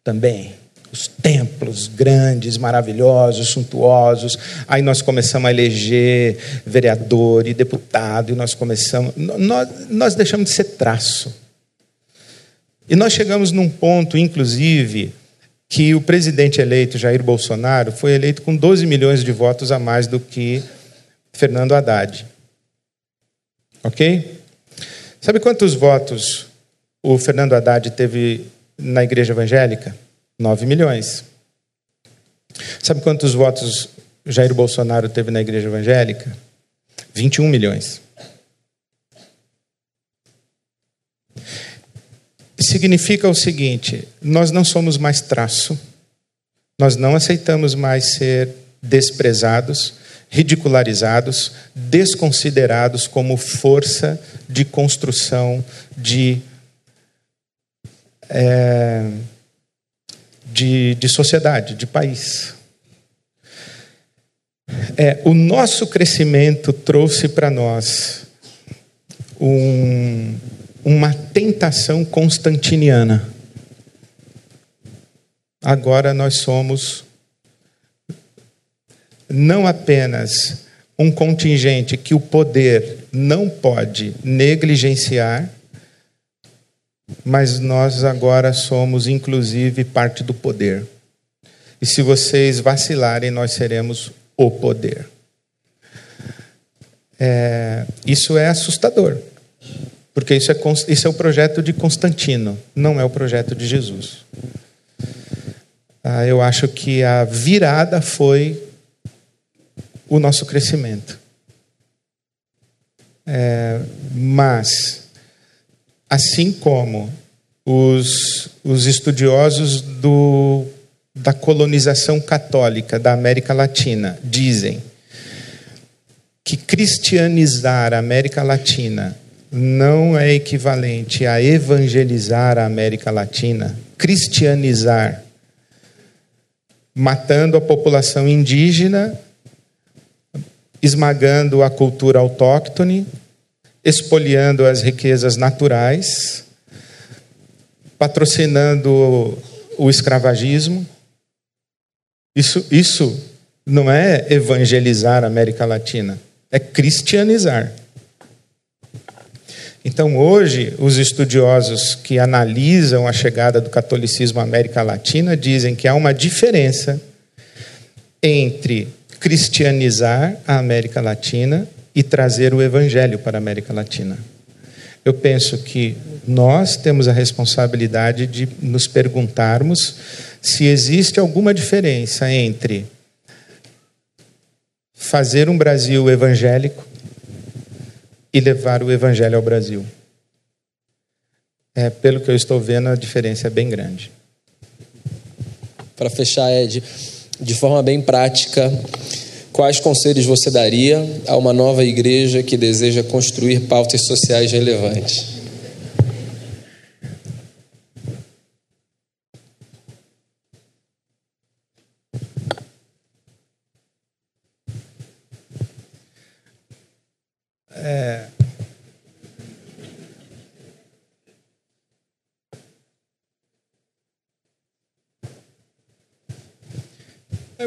Speaker 2: também. Os templos grandes, maravilhosos, suntuosos. Aí nós começamos a eleger vereador e deputado, e nós começamos. Nós, nós deixamos de ser traço. E nós chegamos num ponto, inclusive, que o presidente eleito Jair Bolsonaro foi eleito com 12 milhões de votos a mais do que Fernando Haddad. Ok? Sabe quantos votos o Fernando Haddad teve na igreja evangélica? 9 milhões. Sabe quantos votos Jair Bolsonaro teve na igreja evangélica? 21 milhões. Significa o seguinte: nós não somos mais traço, nós não aceitamos mais ser desprezados, ridicularizados, desconsiderados como força de construção de, é, de, de sociedade, de país. É, o nosso crescimento trouxe para nós um, uma tentação constantiniana. Agora nós somos não apenas um contingente que o poder não pode negligenciar, mas nós agora somos, inclusive, parte do poder. E se vocês vacilarem, nós seremos o poder. É, isso é assustador, porque isso é, isso é o projeto de Constantino, não é o projeto de Jesus. Ah, eu acho que a virada foi o nosso crescimento. É, mas, assim como os, os estudiosos do, da colonização católica da América Latina dizem que cristianizar a América Latina não é equivalente a evangelizar a América Latina, cristianizar, matando a população indígena esmagando a cultura autóctone, expoliando as riquezas naturais, patrocinando o escravagismo. Isso, isso não é evangelizar a América Latina, é cristianizar. Então, hoje, os estudiosos que analisam a chegada do catolicismo à América Latina dizem que há uma diferença entre cristianizar a América Latina e trazer o evangelho para a América Latina. Eu penso que nós temos a responsabilidade de nos perguntarmos se existe alguma diferença entre fazer um Brasil evangélico e levar o evangelho ao Brasil. É, pelo que eu estou vendo, a diferença é bem grande.
Speaker 1: Para fechar, Ed, de forma bem prática, quais conselhos você daria a uma nova igreja que deseja construir pautas sociais relevantes?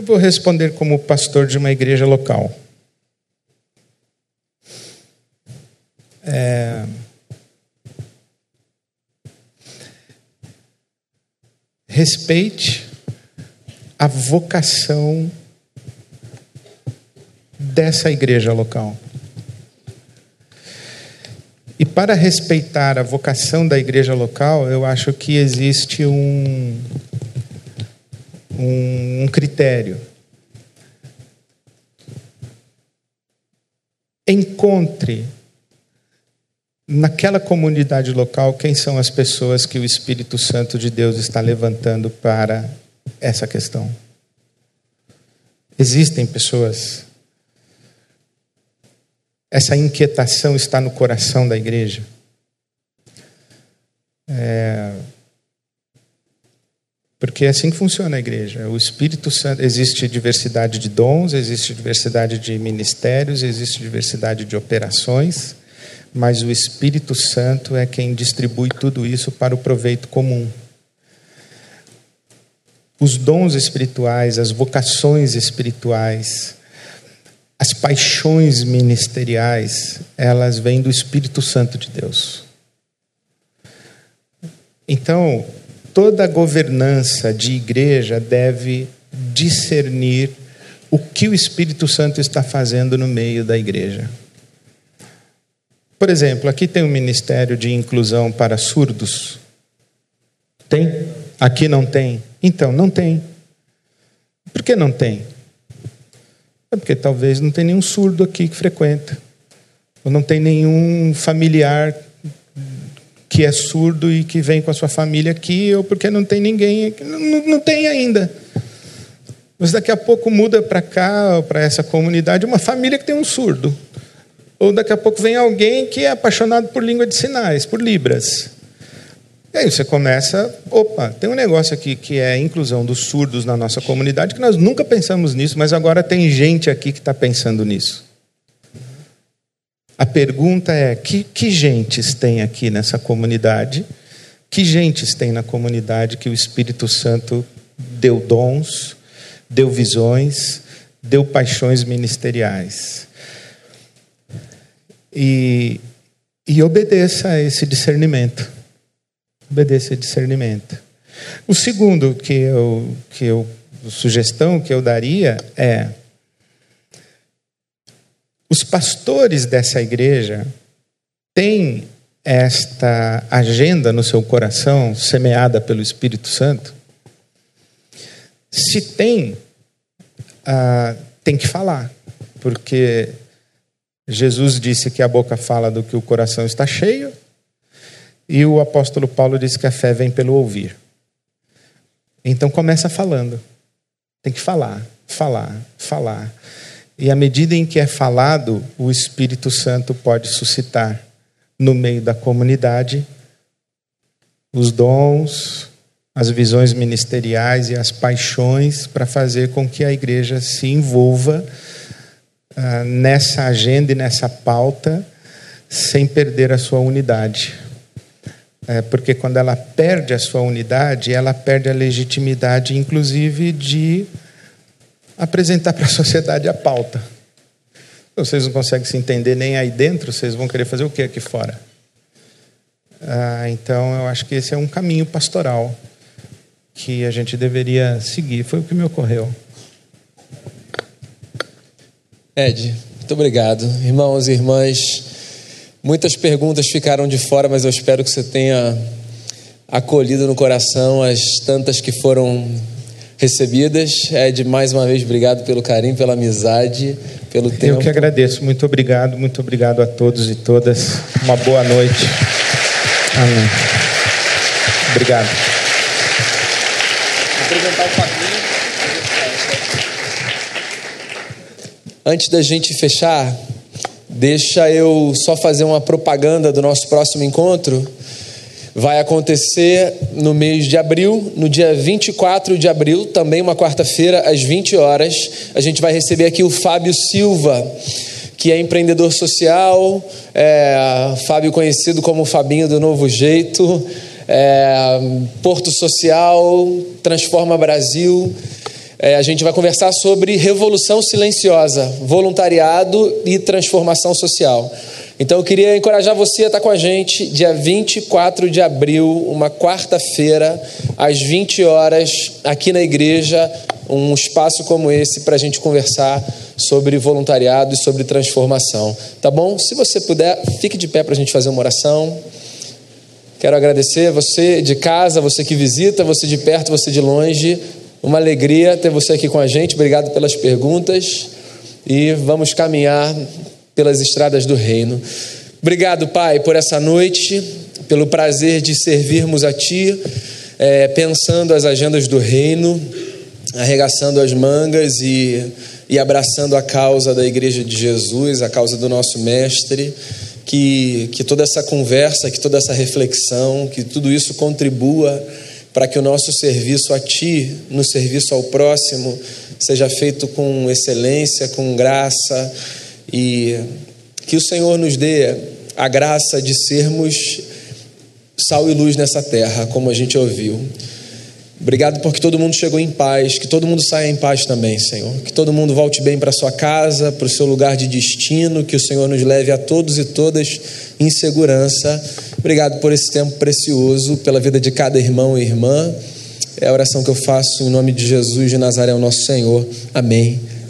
Speaker 2: Eu vou responder como pastor de uma igreja local. É... Respeite a vocação dessa igreja local. E para respeitar a vocação da igreja local, eu acho que existe um, um, um critério. Encontre naquela comunidade local quem são as pessoas que o Espírito Santo de Deus está levantando para essa questão. Existem pessoas. Essa inquietação está no coração da igreja. É, porque é assim que funciona a igreja. O Espírito Santo, existe diversidade de dons, existe diversidade de ministérios, existe diversidade de operações, mas o Espírito Santo é quem distribui tudo isso para o proveito comum. Os dons espirituais, as vocações espirituais, as paixões ministeriais, elas vêm do Espírito Santo de Deus. Então, toda governança de igreja deve discernir o que o Espírito Santo está fazendo no meio da igreja. Por exemplo, aqui tem um ministério de inclusão para surdos. Tem? Aqui não tem? Então, não tem. Por que não tem? É porque talvez não tem nenhum surdo aqui que frequenta. Ou não tem nenhum familiar que é surdo e que vem com a sua família aqui, ou porque não tem ninguém. Não, não tem ainda. Mas daqui a pouco muda para cá, para essa comunidade, uma família que tem um surdo. Ou daqui a pouco vem alguém que é apaixonado por língua de sinais, por Libras. E aí você começa, opa, tem um negócio aqui que é a inclusão dos surdos na nossa comunidade, que nós nunca pensamos nisso, mas agora tem gente aqui que está pensando nisso. A pergunta é: que, que gentes tem aqui nessa comunidade? Que gentes tem na comunidade que o Espírito Santo deu dons, deu visões, deu paixões ministeriais? E, e obedeça a esse discernimento obedecer discernimento. O segundo que eu, que eu sugestão que eu daria é os pastores dessa igreja têm esta agenda no seu coração, semeada pelo Espírito Santo? Se tem, ah, tem que falar, porque Jesus disse que a boca fala do que o coração está cheio, e o apóstolo Paulo diz que a fé vem pelo ouvir. Então começa falando. Tem que falar, falar, falar. E à medida em que é falado, o Espírito Santo pode suscitar no meio da comunidade os dons, as visões ministeriais e as paixões para fazer com que a igreja se envolva uh, nessa agenda e nessa pauta sem perder a sua unidade. É, porque quando ela perde a sua unidade, ela perde a legitimidade, inclusive, de apresentar para a sociedade a pauta. Vocês não conseguem se entender nem aí dentro, vocês vão querer fazer o que aqui fora? Ah, então, eu acho que esse é um caminho pastoral que a gente deveria seguir. Foi o que me ocorreu.
Speaker 1: Ed, muito obrigado. Irmãos e irmãs, Muitas perguntas ficaram de fora, mas eu espero que você tenha acolhido no coração as tantas que foram recebidas. Ed, mais uma vez, obrigado pelo carinho, pela amizade, pelo tempo.
Speaker 2: Eu que agradeço. Muito obrigado, muito obrigado a todos e todas. Uma boa noite. Amém. Obrigado. Vou apresentar
Speaker 1: o Antes da gente fechar, Deixa eu só fazer uma propaganda do nosso próximo encontro. Vai acontecer no mês de abril, no dia 24 de abril, também uma quarta-feira, às 20 horas. A gente vai receber aqui o Fábio Silva, que é empreendedor social, é, Fábio conhecido como Fabinho do Novo Jeito, é, Porto Social, Transforma Brasil é, a gente vai conversar sobre revolução silenciosa, voluntariado e transformação social. Então eu queria encorajar você a estar com a gente dia 24 de abril, uma quarta-feira, às 20 horas, aqui na igreja, um espaço como esse para a gente conversar sobre voluntariado e sobre transformação. Tá bom? Se você puder, fique de pé para a gente fazer uma oração. Quero agradecer você de casa, você que visita, você de perto, você de longe. Uma alegria ter você aqui com a gente. Obrigado pelas perguntas. E vamos caminhar pelas estradas do reino. Obrigado, Pai, por essa noite, pelo prazer de servirmos a Ti, é, pensando as agendas do reino, arregaçando as mangas e, e abraçando a causa da Igreja de Jesus, a causa do nosso Mestre. Que, que toda essa conversa, que toda essa reflexão, que tudo isso contribua para que o nosso serviço a Ti, no serviço ao próximo, seja feito com excelência, com graça e que o Senhor nos dê a graça de sermos sal e luz nessa terra, como a gente ouviu. Obrigado porque todo mundo chegou em paz, que todo mundo saia em paz também, Senhor. Que todo mundo volte bem para sua casa, para o seu lugar de destino, que o Senhor nos leve a todos e todas em segurança. Obrigado por esse tempo precioso, pela vida de cada irmão e irmã. É a oração que eu faço em nome de Jesus de Nazaré, o nosso Senhor. Amém.